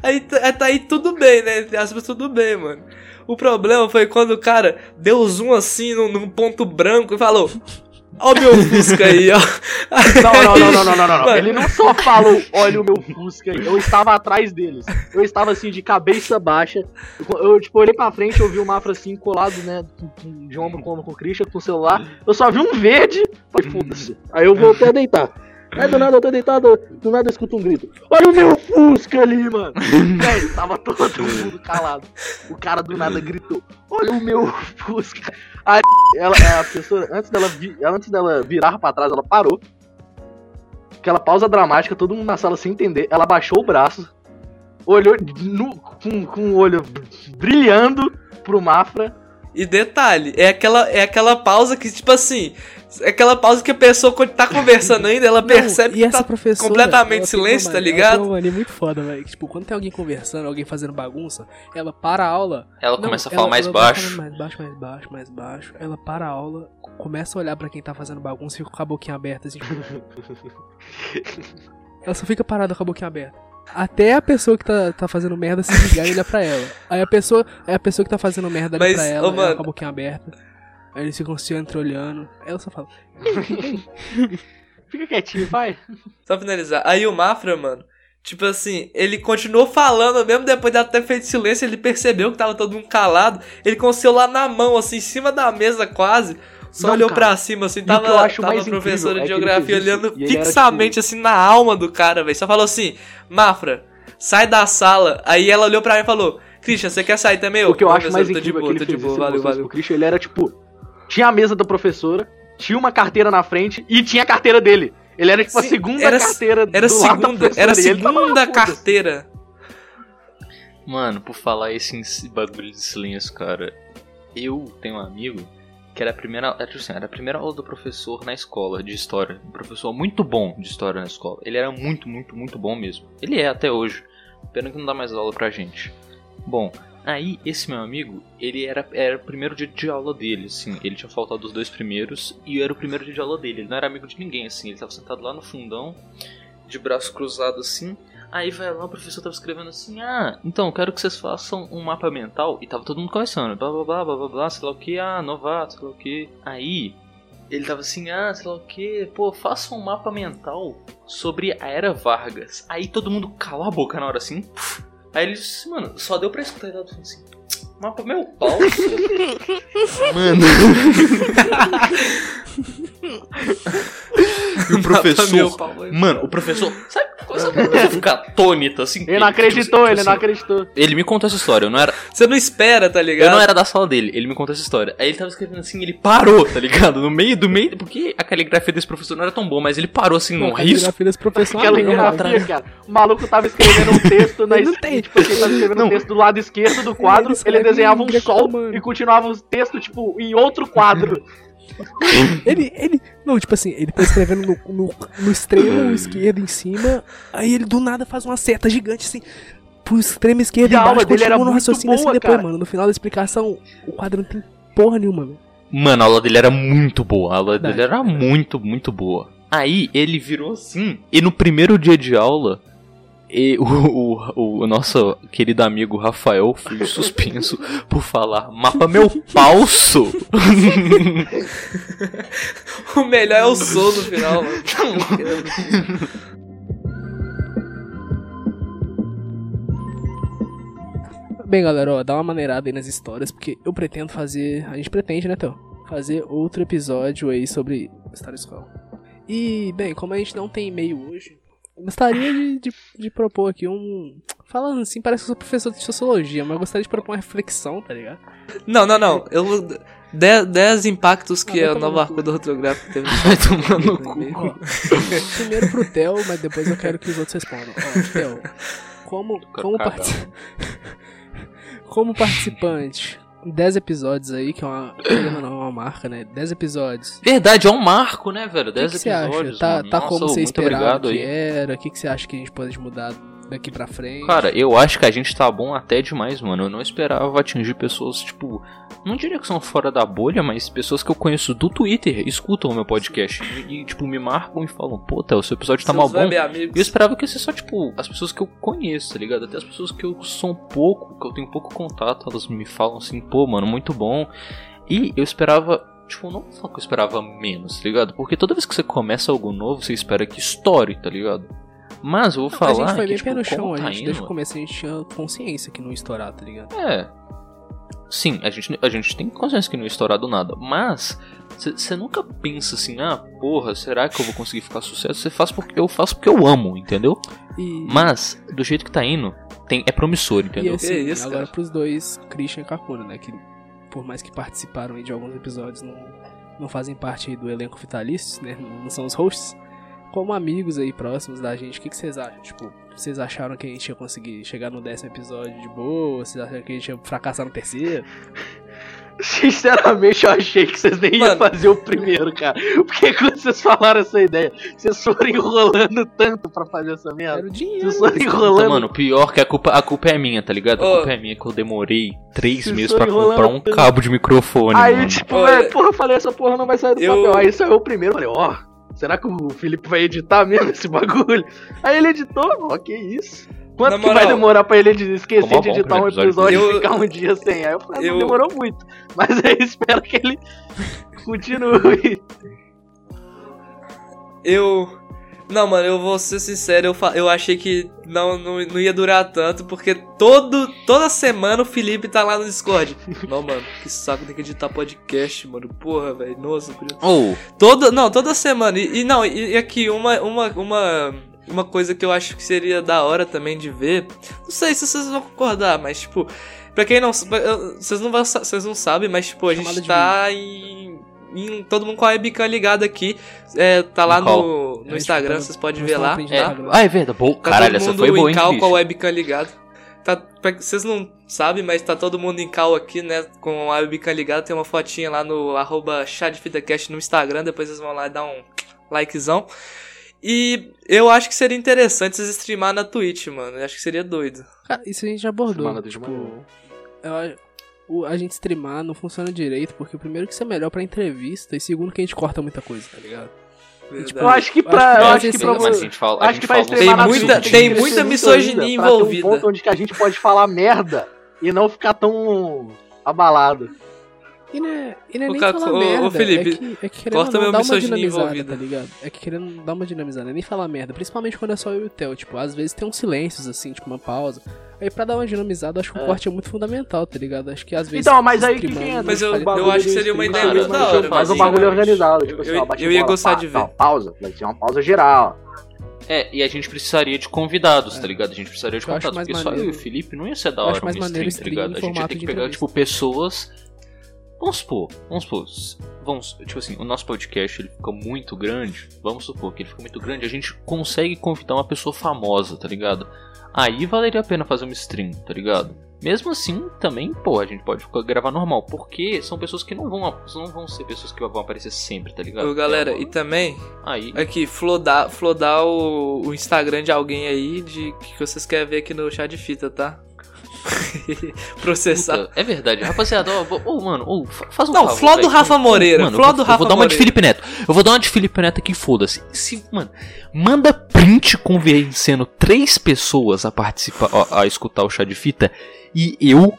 Aí tá tá aí tudo bem, né? Entre aspas, tudo bem, mano. O problema foi quando o cara deu zoom assim num ponto branco e falou: Ó o meu Fusca aí, ó. Não, não, não, não, não, não, não. Ele não só falou, olha o meu Fusca aí. Eu estava atrás deles. Eu estava assim, de cabeça baixa. Eu, eu, tipo, olhei pra frente, eu vi o Mafra assim, colado, né? De ombro com ombro com o Christian, com o celular. Eu só vi um verde. Falei, foda-se. Aí eu voltei a deitar. Aí do nada eu tô deitado, do nada eu escuto um grito. Olha o meu Fusca ali, mano. Velho, tava todo mundo calado. O cara do nada gritou: Olha o meu Fusca. Aí ela, a pessoa, antes dela, vi- antes dela virar pra trás, ela parou. Aquela pausa dramática, todo mundo na sala sem entender. Ela baixou o braço, olhou no- com, com o olho brilhando pro Mafra E detalhe, é aquela, é aquela pausa que, tipo assim, aquela pausa que a pessoa quando tá conversando ainda, ela Não, percebe e que essa tá completamente ela silêncio, uma tá ligado? Ela tem uma mania muito foda, velho. Tipo, quando tem alguém conversando, alguém fazendo bagunça, ela para a aula. Ela Não, começa a falar mais ela baixo. Mais baixo, mais baixo, mais baixo. Ela para a aula, começa a olhar pra quem tá fazendo bagunça e fica com a boquinha aberta, assim. tipo- ela só fica parada com a boquinha aberta. Até a pessoa que tá, tá fazendo merda se ligar e olhar pra ela. Aí a pessoa, aí a pessoa que tá fazendo merda olha Mas, pra ela, ô, ela com a boquinha aberta. Aí eles ficam se entreolhando. Aí ela só fala. Fica quietinho, vai. Só finalizar. Aí o Mafra, mano, tipo assim, ele continuou falando, mesmo depois de ela ter feito silêncio, ele percebeu que tava todo mundo calado. Ele com o celular na mão, assim, em cima da mesa quase. Só Não, olhou cara. pra cima, assim, o tava, que eu acho tava a mais professora incrível de é que ele geografia isso olhando ele fixamente, tipo- assim, na alma do cara, velho. Só falou assim, Mafra, sai da sala. Aí ela olhou pra mim e falou, Christian, você quer sair também? O que eu acho "Professora, mais de incrível é que boa, ele tô de fez boa, valeu, valeu. pro Christian, ele era tipo... Tinha a mesa da professora, tinha uma carteira na frente e tinha a carteira dele. Ele era tipo a segunda era- carteira Era do lado da segunda, era lá, segunda carteira. Mano, por falar esse bagulho de silêncio, cara, eu tenho um amigo que era a primeira, era, tipo assim, era a primeira aula do professor na escola de história. Um professor muito bom de história na escola. Ele era muito, muito, muito bom mesmo. Ele é até hoje. Pena que não dá mais aula pra gente. Bom, aí esse meu amigo, ele era, era o primeiro dia de aula dele, assim. Ele tinha faltado os dois primeiros e era o primeiro dia de aula dele. Ele não era amigo de ninguém, assim. Ele tava sentado lá no fundão, de braço cruzado assim. Aí vai lá, o professor tava escrevendo assim: Ah, então, quero que vocês façam um mapa mental. E tava todo mundo conversando, blá blá blá blá blá blá, sei lá o que, ah, novato, sei lá o que. Aí ele tava assim: Ah, sei lá o que, pô, faça um mapa mental sobre a Era Vargas. Aí todo mundo calou a boca na hora assim. puf. Aí ele disse: Mano, só deu pra escutar ele falando assim: Mapa meu pau. Mano. e o professor. Pau. Mano, o professor. Sabe quando a pessoa fica atônita assim? Ele não acreditou, tipo, ele não assim, acreditou. Ele me contou essa história, eu não era. Você não espera, tá ligado? Eu não era da sala dele, ele me contou essa história. Aí ele tava escrevendo assim, ele parou, tá ligado? No meio do meio. Porque a caligrafia desse professor não era tão boa, mas ele parou assim num risco. filha desse professor. Não, grafia, cara. O maluco tava escrevendo um texto na Ele não esquerda. tem. Tipo, ele tava escrevendo Não. um texto do lado esquerdo do quadro, Ele ele desenhava um sol greco-romano. e continuava o texto, tipo, em outro quadro. Ele, ele. Não, tipo assim, ele tá escrevendo no, no, no extremo esquerdo em cima, aí ele do nada faz uma seta gigante assim. Pro extremo esquerdo E a embaixo, aula dele era no muito raciocínio boa, assim depois, cara. mano. No final da explicação, o quadro não tem porra nenhuma, velho. Mano, a aula dele era muito boa. A aula dele era muito, muito boa. Aí ele virou assim. E no primeiro dia de aula, e o, o, o nosso querido amigo Rafael foi suspenso por falar mapa meu falso. O melhor é o som no final. Bem, galera, ó, dá uma maneirada aí nas histórias, porque eu pretendo fazer. A gente pretende, né, Theo? Fazer outro episódio aí sobre história escola. E, bem, como a gente não tem e-mail hoje, gostaria de, de, de propor aqui um. Falando assim, parece que eu sou professor de sociologia, mas eu gostaria de propor uma reflexão, tá ligado? Não, não, não. Eu. 10 impactos que Ah, a nova arco do ortográfico teve. Vai tomar no cu. Primeiro pro Theo, mas depois eu quero que os outros respondam. Ó, Theo, como, como, como participante, 10 episódios aí, que é uma, não, é uma marca, né? 10 episódios. Verdade, é um marco, né, velho? O que, 10 que você acha? episódios. Tá, tá Nossa, como você esperava que aí. era? O que, que você acha que a gente pode mudar daqui pra frente? Cara, eu acho que a gente tá bom até demais, mano. Eu não esperava atingir pessoas, tipo. Não diria que são fora da bolha, mas pessoas que eu conheço do Twitter escutam o meu podcast e, e, tipo, me marcam e falam: Pô, Theo, o seu episódio tá mal bom. E eu esperava que ia ser só, tipo, as pessoas que eu conheço, tá ligado? Até as pessoas que eu sou um pouco, que eu tenho pouco contato, elas me falam assim, pô, mano, muito bom. E eu esperava, tipo, não só que eu esperava menos, tá ligado? Porque toda vez que você começa algo novo, você espera que estoure, tá ligado? Mas eu vou Não, falar a gente foi que, bem tipo, pé no chão, a tá gente indo- desde o começo a gente tinha consciência que não ia estourar, tá ligado? É. Sim, a gente, a gente tem consciência que não ia estourar do nada, mas você nunca pensa assim, ah, porra, será que eu vou conseguir ficar sucesso? Você faz porque eu faço porque eu amo, entendeu? E, Mas, do jeito que tá indo, tem, é promissor, e entendeu? assim, Que isso, agora cara. pros dois, Christian e Kakuna, né? Que por mais que participaram aí de alguns episódios, não, não fazem parte aí do elenco vitalício, né? Não, não são os hosts. Como amigos aí próximos da gente, o que, que vocês acham? Tipo, vocês acharam que a gente ia conseguir chegar no décimo episódio de boa? Vocês acharam que a gente ia fracassar no terceiro? Sinceramente, eu achei que vocês nem iam Mano. fazer o primeiro, cara. Porque quando vocês falaram essa ideia, vocês foram enrolando tanto pra fazer essa Era merda. o dinheiro. Vocês foram Então, enrolando. mano, pior que a culpa, a culpa é minha, tá ligado? A culpa é minha que eu demorei três Vocês meses pra comprar um tanto. cabo de microfone, Aí, mano. tipo, Olha, porra, eu falei, essa porra não vai sair do eu- papel. Aí saiu o primeiro, eu falei, ó, será que o Felipe vai editar mesmo esse bagulho? Aí ele editou, ó, que isso. Quanto Na que vai demorar pra ele esquecer mó de bom editar um episódio dele. e ficar um dia sem? Aí eu falei, não eu- demorou muito. Mas aí espero que ele continue. Eu. Não, mano, eu vou ser sincero, eu, eu achei que não, não, não ia durar tanto, porque todo, toda semana o Felipe tá lá no Discord. Não, mano, que saco tem que editar podcast, mano. Porra, velho. Nossa, Ou, Toda, não, toda semana. E, e não, e, e aqui, uma, uma, uma, uma coisa que eu acho que seria da hora também de ver. Não sei se vocês vão concordar, mas tipo, pra quem não. pra- Vocês não, vão vocês não sabem, mas tipo, a Chamada gente tá em, em. Todo mundo com a webcam ligada aqui. É, tá lá no, no Instagram, vocês podem ver lá. é, Tá? Instagram. ah, é verdade. Bom, Tá caralho, todo essa mundo foi boa, em hein, cal com a webcam ligada. Tá, pra, vocês não sabem, mas tá todo mundo em cal aqui, né? Com a webcam ligada. Tem uma fotinha lá no arroba chadefitacast no Instagram. Depois vocês vão lá e dar um likezão. E eu acho que seria interessante vocês streamar na Twitch, mano. Eu acho que seria doido. Cara, isso a gente já abordou. Semana tipo, eu acho- o, a gente streamar não funciona direito, porque primeiro que isso é melhor pra entrevista, e segundo que a gente corta muita coisa, tá ligado? tipo, Eu acho que pra. acho que Eu acho que pra a gente fala, a Acho gente que fala streamar Tem muita- tem tem muita misoginia ter envolvida. Um ponto onde que a gente pode falar merda e não ficar tão abalado. E não é, e não é Ô, nem Caco, falar ô, ô, merda, Felipe, é que, é que querendo corta meu uma misoginia envolvida. tá ligado? É que querendo dar uma dinamizada, é nem falar merda, principalmente quando é só eu e o Theo, tipo, às vezes tem uns silêncios, assim, tipo, uma pausa. Aí pra dar uma dinamizada, eu acho que o É. corte é muito fundamental, tá ligado? Acho que às vezes... Então, mas aí que entra. Mas eu- o bagulho eu acho que seria uma ideia muito da hora, Faz um mas, bagulho cara, organizado, tipo eu- assim, eu- eu ia bola, gostar pá, de ver. tal, pausa, vai ser uma pausa geral. É, e a gente precisaria de convidados, tá ligado? A gente precisaria de Eu convidados, porque só eu e o maneiro- Felipe não ia ser da hora um maneiro stream, tá ligado? A gente ia ter que pegar, entrevista. tipo, pessoas... Vamos supor, vamos supor, vamos, tipo assim, o nosso podcast ele fica muito grande, vamos supor que ele fica muito grande, a gente consegue convidar uma pessoa famosa, tá ligado? Aí valeria a pena fazer uma stream, tá ligado? Mesmo assim, também, pô, a gente pode ficar- gravar normal, porque são pessoas que não vão, não vão ser pessoas que vão aparecer sempre, tá ligado? Ô, galera, É, e também, Aí, aqui, flodar, flodar o, o Instagram de alguém aí de que vocês querem ver aqui no chá de fita, tá? Processar. Puta, é verdade, rapaziada, ô, mano, ô, fa- faz um Não, favor, fló do. Rafa Moreira, Mano, fló eu do vou- Rafa Eu vou dar uma de Moreira. Felipe Neto. Eu vou dar uma de Felipe Neto aqui, foda-se. Se, mano, manda print convencendo três pessoas a participar, a, a escutar o chá de fita. E eu,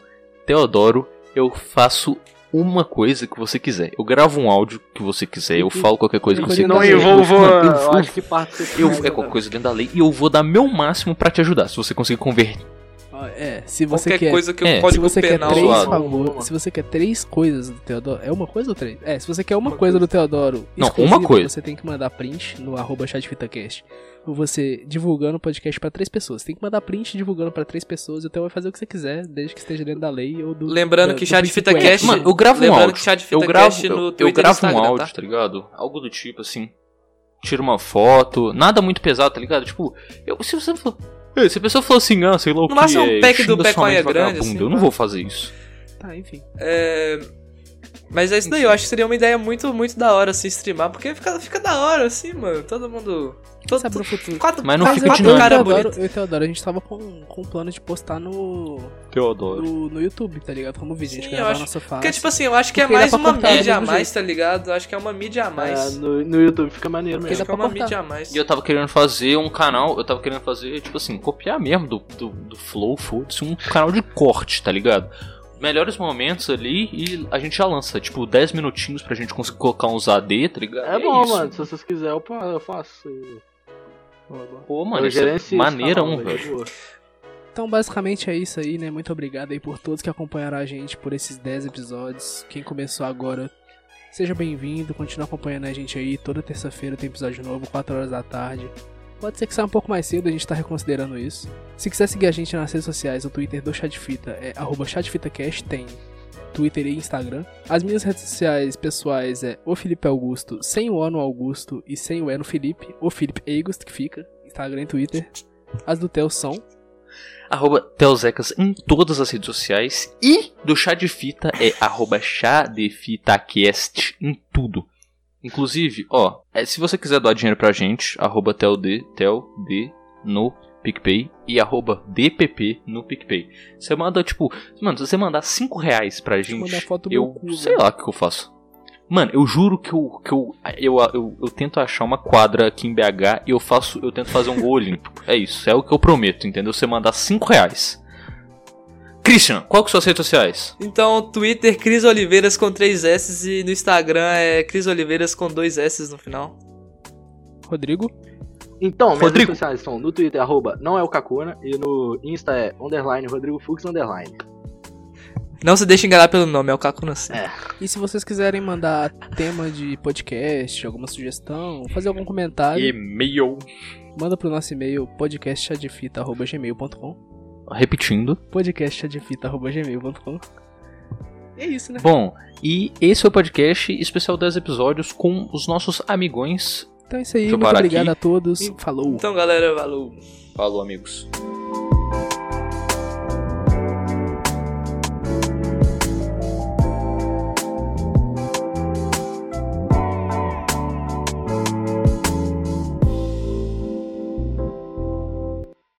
Teodoro, eu faço uma coisa que você quiser. Eu gravo um áudio que você quiser, eu falo qualquer coisa que você Não Não quiser. envolvo, Mano, eu eu vou- acho que parte eu, é qualquer coisa dentro da lei e eu vou dar meu máximo pra te ajudar. Se você conseguir converter. É, se você Qualquer quer... coisa que É, o Se código você quer penal três favores, se você quer três coisas do Teodoro, é uma coisa ou três? É, se você quer uma, coisa, do Teodoro, Não, uma coisa. você tem que mandar print no arroba chatfitacast. Ou você divulgando o podcast pra três pessoas. Tem que mandar print divulgando pra três pessoas, então vai fazer o que você quiser, desde que esteja dentro da lei ou do. Lembrando da- que do chá de princípio fita cast. Mano, eu gravo um Lembrando áudio. Eu gravo, eu, eu gravo um áudio, tá? tá ligado? Algo do tipo assim. Tira uma foto, nada muito pesado, tá ligado? Tipo, eu, se você for. Se a pessoa for assim, ah, sei lá o No que máximo um é, pack do xinga pé sua mãe de com a grande, assim, eu não tá? vou fazer isso. Tá, enfim. É... Mas é isso daí, eu acho que seria uma ideia muito, muito da hora, assim, streamar, porque fica, fica da hora, assim, mano. Todo mundo. Todo, Sabe no futuro. Quatro, Mas não quatro, fica quatro eu, e o cara Teodoro, bonito. eu e Teodoro, a gente tava com, com um plano de postar no, Teodoro. no, no YouTube, tá ligado? Como vídeo, a gente gravar eu acho- nossa face. Porque, tipo assim, eu acho que é mais uma mídia a mais, jeito. tá ligado? Eu acho que é uma mídia a mais. É, no, no YouTube fica maneiro Porque mesmo. acho que é uma cortar. mídia a mais. E eu tava querendo fazer um canal, eu tava querendo fazer, tipo assim, copiar mesmo do, do, do Flow, foda-se, um canal de corte, tá ligado? Melhores momentos ali e a gente já lança, tipo, 10 minutinhos pra gente conseguir colocar uns AD, tá ligado? É E bom, isso. mano. Se vocês quiserem, eu faço. Pô, mano, isso é maneirão, velho. Então, basicamente é isso aí, né? Muito obrigado aí por todos que acompanharam a gente por esses 10 episódios. Quem começou agora, seja bem-vindo. Continue acompanhando a gente aí. Toda terça-feira tem episódio novo, 4 horas da tarde. Pode ser que saia um pouco mais cedo, a gente tá reconsiderando isso. Se quiser seguir a gente nas redes sociais, o Twitter do Chá de Fita é arroba chatfitacast, tem Twitter e Instagram. As minhas redes sociais pessoais é o Felipe Augusto, sem o O no Augusto e sem o E no Felipe, o Felipe Augusto que fica, Instagram e Twitter. As do Theo são arroba Telzecas em todas as redes sociais. E do Chá de Fita é arroba Chá de em tudo. Inclusive, ó, é, se você quiser doar dinheiro pra gente, arroba TelD, TelD no PicPay e arroba DPP no PicPay. Você manda, tipo, mano, se você mandar 5 reais pra gente, eu cu, sei lá o que eu faço. Mano, eu juro que eu, que eu, eu, eu, eu tento achar uma quadra aqui em BH e eu faço, eu tento fazer um gol olímpico. É isso, é o que eu prometo, entendeu? Você mandar 5 reais. Christian, qual que são as redes sociais? Então, Twitter, Cris Oliveiras com 3 S e no Instagram é Cris Oliveiras com 2 S no final. Rodrigo? Então, minhas Rodrigo. redes sociais são no Twitter, arroba não é o Kakuna, e no Insta é underline Rodrigo Fux underline. Não se deixe enganar pelo nome, é o Kakuna sim. É. E se vocês quiserem mandar tema de podcast, alguma sugestão, fazer algum comentário, E-mail. manda pro nosso e-mail podcastchadefita.gmail.com Repetindo. podcastchadefita.gmail.com É isso, né? Bom, e esse é o podcast especial 10 episódios com os nossos amigões. Então é isso aí, Deixa muito obrigado aqui. a todos. Falou! Então, galera, valeu. Falou, amigos.